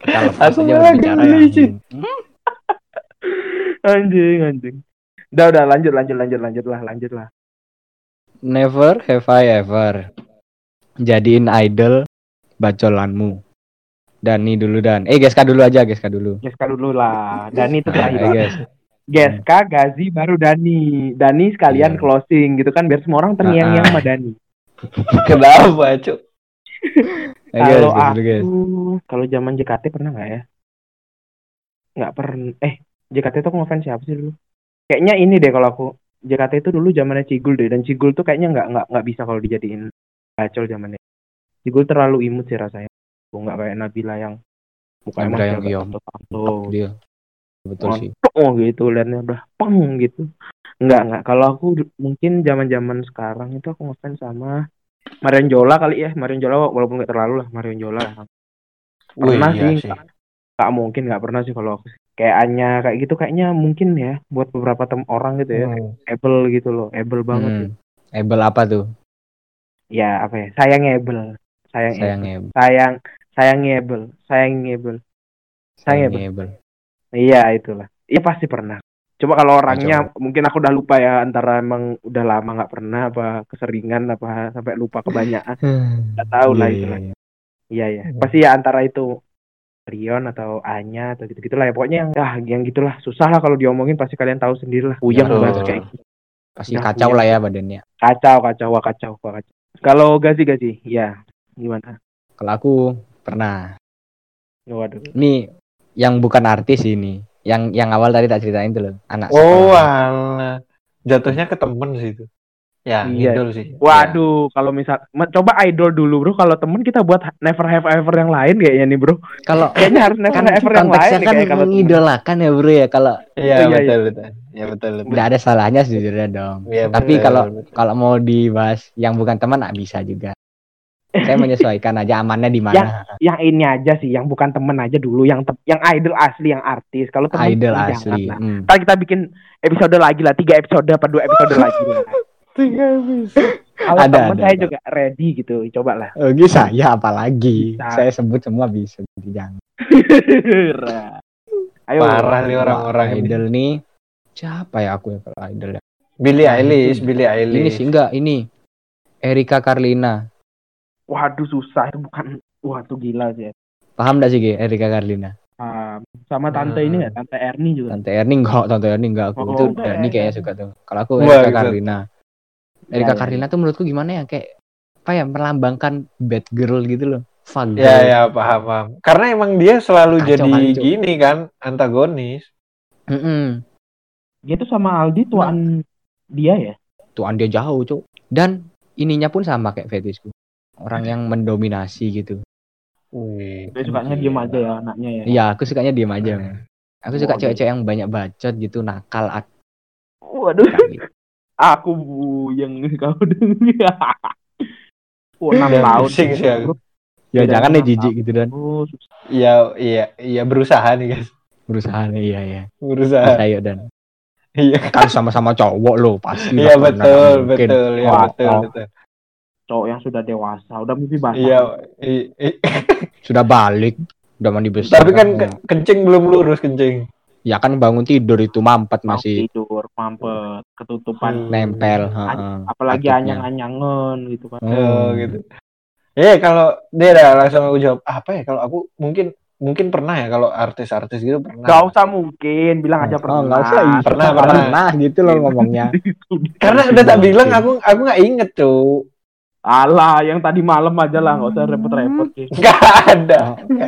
Speaker 3: Berbicara
Speaker 1: geli,
Speaker 3: ya.
Speaker 2: Anjing anjing udah udah lanjut lanjut lanjut lanjut lah lanjut lah
Speaker 3: Never have I ever jadiin idol bacolanmu. Dani dulu dan. Eh Geska dulu aja Geska dulu.
Speaker 2: Geska dulu lah. Dani itu terakhir.
Speaker 3: Eh, guys.
Speaker 2: Geska Gazi baru Dani. Dani sekalian
Speaker 3: Iya.
Speaker 2: closing gitu kan biar semua orang terngiang-ngiang
Speaker 3: Ah.
Speaker 2: sama Dani.
Speaker 1: Kenapa cuk?
Speaker 2: Kalau aku kalau zaman JKT pernah nggak ya? Nggak pernah eh JKT itu aku ngefans siapa sih dulu? Kayaknya ini deh kalau aku. JKT itu dulu zamannya Cigul deh dan Cigul tuh kayaknya nggak nggak nggak bisa kalau dijadiin bacol zamannya. Cigul terlalu imut sih rasanya Tuh, nggak kayak Nabila yang mukanya
Speaker 3: Nabila yang, iya. Dia. Betul sih.
Speaker 2: oh gitu liatnya udah peng gitu nggak nggak kalau aku mungkin zaman zaman sekarang itu aku ngefans sama Marion Jola kali ya Marion Jola walaupun nggak terlalu lah Marion Jola
Speaker 1: Wih,
Speaker 2: pernah
Speaker 1: iya
Speaker 2: sih
Speaker 1: sih.
Speaker 2: nggak mungkin nggak pernah sih kalau aku kayak Anya kayak gitu kayaknya mungkin ya buat beberapa tem orang gitu ya
Speaker 1: Hmm.
Speaker 2: able gitu loh able banget
Speaker 3: Hmm.
Speaker 2: gitu.
Speaker 3: Ebel apa tuh?
Speaker 2: ya apa ya sayang able sayang
Speaker 3: Sayang
Speaker 2: able. Sayang sayang able sayang able sayang able
Speaker 3: Ebel.
Speaker 2: iya itulah. Iya pasti pernah. Coba kalau orangnya mungkin aku udah lupa ya antara emang udah lama nggak pernah apa keseringan apa sampai lupa kebanyakan nggak tahu lah itu
Speaker 3: iya,
Speaker 2: lah
Speaker 3: iya.
Speaker 2: ya
Speaker 1: Hmm.
Speaker 2: pasti ya antara itu Rion atau Anya atau gitu gitulah ya. Pokoknya yang ah yang gitulah. Susah lah kalau diomongin pasti kalian tahu sendiri lah. Puyeng
Speaker 1: Betul.
Speaker 2: banget kayak gitu.
Speaker 3: Pasti
Speaker 2: Yang
Speaker 3: kacau lah ya badannya.
Speaker 2: kacau kacau wah kacau wah kacau. Kalau gazi gazi ya gimana?
Speaker 3: Kalau aku pernah.
Speaker 2: waduh
Speaker 3: Ini yang bukan artis ini. Yang yang awal tadi tak ceritain tuh loh. Anak
Speaker 1: Oh, alah. Jatuhnya ke temen sih itu. Ya,
Speaker 2: Iya.
Speaker 1: ngidol sih.
Speaker 2: waduh kalau misal coba idol dulu bro kalau temen kita buat never have ever yang lain kayaknya nih bro
Speaker 3: Kalau
Speaker 2: kayaknya harus never
Speaker 3: kan
Speaker 2: have ever yang lain
Speaker 3: kan
Speaker 2: kayak kalau temen.
Speaker 3: mengidolakan ya bro ya. Kalau
Speaker 1: Iya,
Speaker 2: Oh, iya,
Speaker 1: betul, betul. Ya, betul, betul.
Speaker 3: nggak ada salahnya sejujurnya dong.
Speaker 1: Iya,
Speaker 3: Tapi kalau kalau mau dibahas yang bukan teman nggak bisa juga. Saya menyesuaikan aja amannya di mana.
Speaker 2: yang ini aja sih yang bukan temen aja dulu yang te- yang idol asli yang artis kalau temen
Speaker 3: Idol
Speaker 2: jangan
Speaker 3: asli.
Speaker 2: lah.
Speaker 3: Hmm.
Speaker 2: Ntar kita bikin episode lagi lah tiga episode apa dua episode lagi lah
Speaker 1: Tiga bisa.
Speaker 2: kalau
Speaker 3: Ada,
Speaker 2: temen
Speaker 3: ada,
Speaker 2: saya
Speaker 3: ada.
Speaker 2: juga ready gitu coba lah
Speaker 3: Oke saya apalagi.
Speaker 2: Bisa.
Speaker 3: Saya sebut semua bisa. Jadi jangan.
Speaker 2: ayo
Speaker 1: Parah nih orang-orang ini.
Speaker 3: idol nih. Siapa ya aku ya kalau idol ya?
Speaker 1: Billie Eilish, Billie
Speaker 3: Ini
Speaker 1: Eilish.
Speaker 3: sih enggak ini. Erika Carlina.
Speaker 2: Waduh susah itu bukan wah tuh gila sih ya.
Speaker 3: Paham enggak sih Ge? Erika Carlina?
Speaker 2: Ah, sama tante
Speaker 1: Hmm.
Speaker 2: ini ya tante Erni juga
Speaker 3: Tante Erni enggak, Tante Erni enggak aku.
Speaker 2: Oh,
Speaker 3: itu
Speaker 2: enggak,
Speaker 3: Dani
Speaker 2: enggak.
Speaker 3: kayaknya suka tuh. Kalau aku
Speaker 1: Wah,
Speaker 3: Erika
Speaker 1: gitu.
Speaker 3: Erika
Speaker 2: Ya, ya,
Speaker 3: Carlina tuh menurutku gimana ya kayak apa ya melambangkan bad girl gitu loh. Fun
Speaker 1: Ya, ya, paham, paham. Karena emang dia selalu
Speaker 3: Kacau
Speaker 1: jadi
Speaker 3: Cuk.
Speaker 1: gini kan, antagonis.
Speaker 3: Mm-mm.
Speaker 2: dia tuh sama Aldi tuan dia ya
Speaker 3: Tuan dia jauh, Cuk. Dan ininya pun sama kayak fetisku. Orang yang mendominasi gitu.
Speaker 1: Wih.
Speaker 2: dia sukanya diem aja ya anaknya ya
Speaker 3: Iya, aku sukanya diam aja. Aku suka
Speaker 2: Oh,
Speaker 3: cewek-cewek yang banyak bacot gitu, nakal ak-
Speaker 2: waduh
Speaker 3: kali.
Speaker 2: aku buyeng kau dengar Wah, enam tahun
Speaker 1: sih aku.
Speaker 3: Ya jangan deh jijik gitu dan
Speaker 2: Oh.
Speaker 1: Iya, iya, iya berusaha nih guys.
Speaker 3: berusaha nih, iya ya.
Speaker 1: Berusaha.
Speaker 3: Yuk dan
Speaker 1: Iya.
Speaker 3: kan sama-sama cowok lo pasti.
Speaker 1: Iya betul, betul, iya
Speaker 2: Wah,
Speaker 1: betul,
Speaker 2: oh.
Speaker 1: betul.
Speaker 2: Cowok yang sudah dewasa udah mimpi basah
Speaker 1: Iya, i- i-
Speaker 3: Sudah balik, udah mandi besar.
Speaker 1: tapi kan
Speaker 3: Hmm.
Speaker 1: ke- kencing belum lurus kencing.
Speaker 3: Ya kan bangun tidur itu mampet masih
Speaker 2: tidur mampet ketutupan
Speaker 3: nempel.
Speaker 2: An-
Speaker 3: heeh,
Speaker 2: apalagi anyang-anyangan gitu kan
Speaker 3: Oh,
Speaker 1: Oh, gitu. Eh kalau dia dah langsung aku jawab apa ya kalau aku mungkin mungkin pernah ya kalau artis-artis gitu pernah.
Speaker 2: Gak usah mungkin bilang aja
Speaker 3: Oh,
Speaker 2: pernah
Speaker 3: nggak usah. iya.
Speaker 1: Pernah, pernah.
Speaker 3: pernah gitu loh ngomongnya.
Speaker 1: Karena udah tak bilang aku aku nggak inget tuh.
Speaker 2: Alah, yang tadi malam aja lah, nggak usah repot-repot.
Speaker 1: Nggak ada,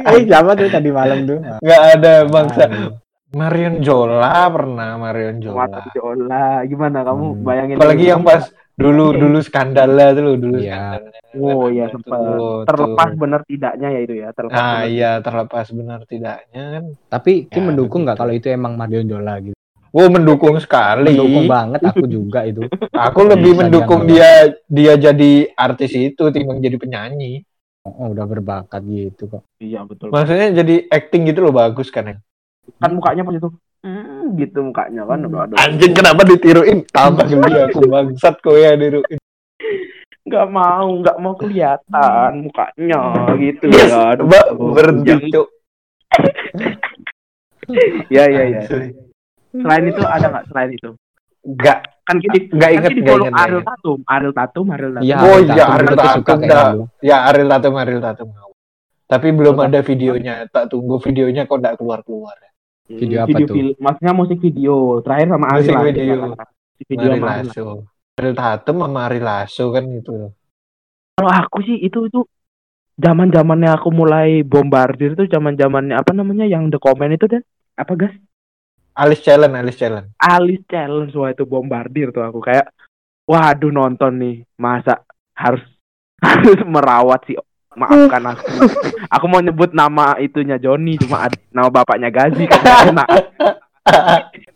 Speaker 3: Eh, siapa tuh tadi malam tuh?
Speaker 1: nggak ada bangsa.
Speaker 3: Aduh.
Speaker 1: Marion Jola pernah Marion Jola.
Speaker 2: Mata Jola, gimana kamu
Speaker 3: Hmm.
Speaker 2: bayangin?
Speaker 1: Apalagi
Speaker 2: dulu.
Speaker 1: yang pas dulu dulu skandalnya tuh dulu
Speaker 3: Iya.
Speaker 1: skandalnya.
Speaker 2: Oh iya sempat
Speaker 1: tuh.
Speaker 2: terlepas benar tidaknya ya itu ya terlepas.
Speaker 1: Ah iya terlepas benar tidaknya kan.
Speaker 3: Tapi
Speaker 1: Ya,
Speaker 3: mendukung nggak
Speaker 1: begitu.
Speaker 3: kalau itu emang Marion Jola gitu?
Speaker 1: Wow mendukung sekali.
Speaker 3: Mendukung banget aku juga itu.
Speaker 1: Aku lebih
Speaker 3: Bisa
Speaker 1: mendukung
Speaker 3: dia
Speaker 1: dia dia jadi artis itu timbang jadi penyanyi.
Speaker 3: Oh, udah berbakat gitu kok.
Speaker 2: Iya betul.
Speaker 1: Maksudnya jadi acting gitu loh bagus kan ya.
Speaker 2: Kan mukanya pas itu, hmm, gitu mukanya kan. Aduh, aduh.
Speaker 1: Anjing kenapa ditiruin? Tambah geli aku bangsat kok ya diruin.
Speaker 2: Nggak mau, nggak mau kelihatan mukanya gitu
Speaker 1: Yes,
Speaker 2: ya. Aduh,
Speaker 1: berhenti Cuk.
Speaker 2: Ya ya ya. Selain itu ada nggak selain itu?
Speaker 1: Nggak
Speaker 2: Kan gini,
Speaker 1: nggak
Speaker 2: kan
Speaker 1: inget
Speaker 2: di
Speaker 1: nggak
Speaker 2: follow
Speaker 1: inget. nggak
Speaker 2: Ariel. Tatum, Ariel Tatum, Ariel Tatum.
Speaker 3: Iya,
Speaker 1: Oh
Speaker 3: Ariel
Speaker 1: iya,
Speaker 3: Tatum
Speaker 1: Ariel Tatum. Ya Ariel Tatum Ariel Tatum. Tapi belum ada videonya. Tak tunggu videonya kok nggak keluar keluar.
Speaker 3: Video apa
Speaker 2: video
Speaker 3: tuh?
Speaker 2: fil- maksudnya musik video terakhir sama
Speaker 1: Musik
Speaker 2: Ariel
Speaker 1: video.
Speaker 2: Musik video sama Ariel.
Speaker 1: Lasso. Ariel Tatum sama Ari Lasso kan gitu.
Speaker 2: Kalau aku sih itu itu zaman zamannya aku mulai bombardir tuh zaman zamannya apa namanya yang the comment itu dan apa gas
Speaker 1: Alice Challenge, Alice Challenge.
Speaker 2: Alice challenge wah itu bombardir tuh aku kayak waduh nonton nih masa harus harus merawat sih maafkan aku aku mau nyebut nama itunya Joni cuma ad- nama bapaknya Gazi kan enak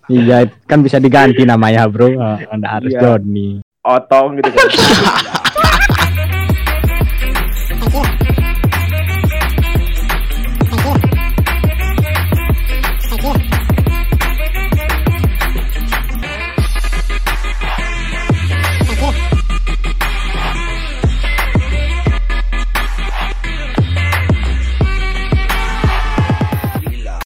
Speaker 3: Iya, kan bisa diganti namanya, Bro. Oh, Anda harus
Speaker 2: Iya.
Speaker 3: Johnny.
Speaker 2: otong gitu kan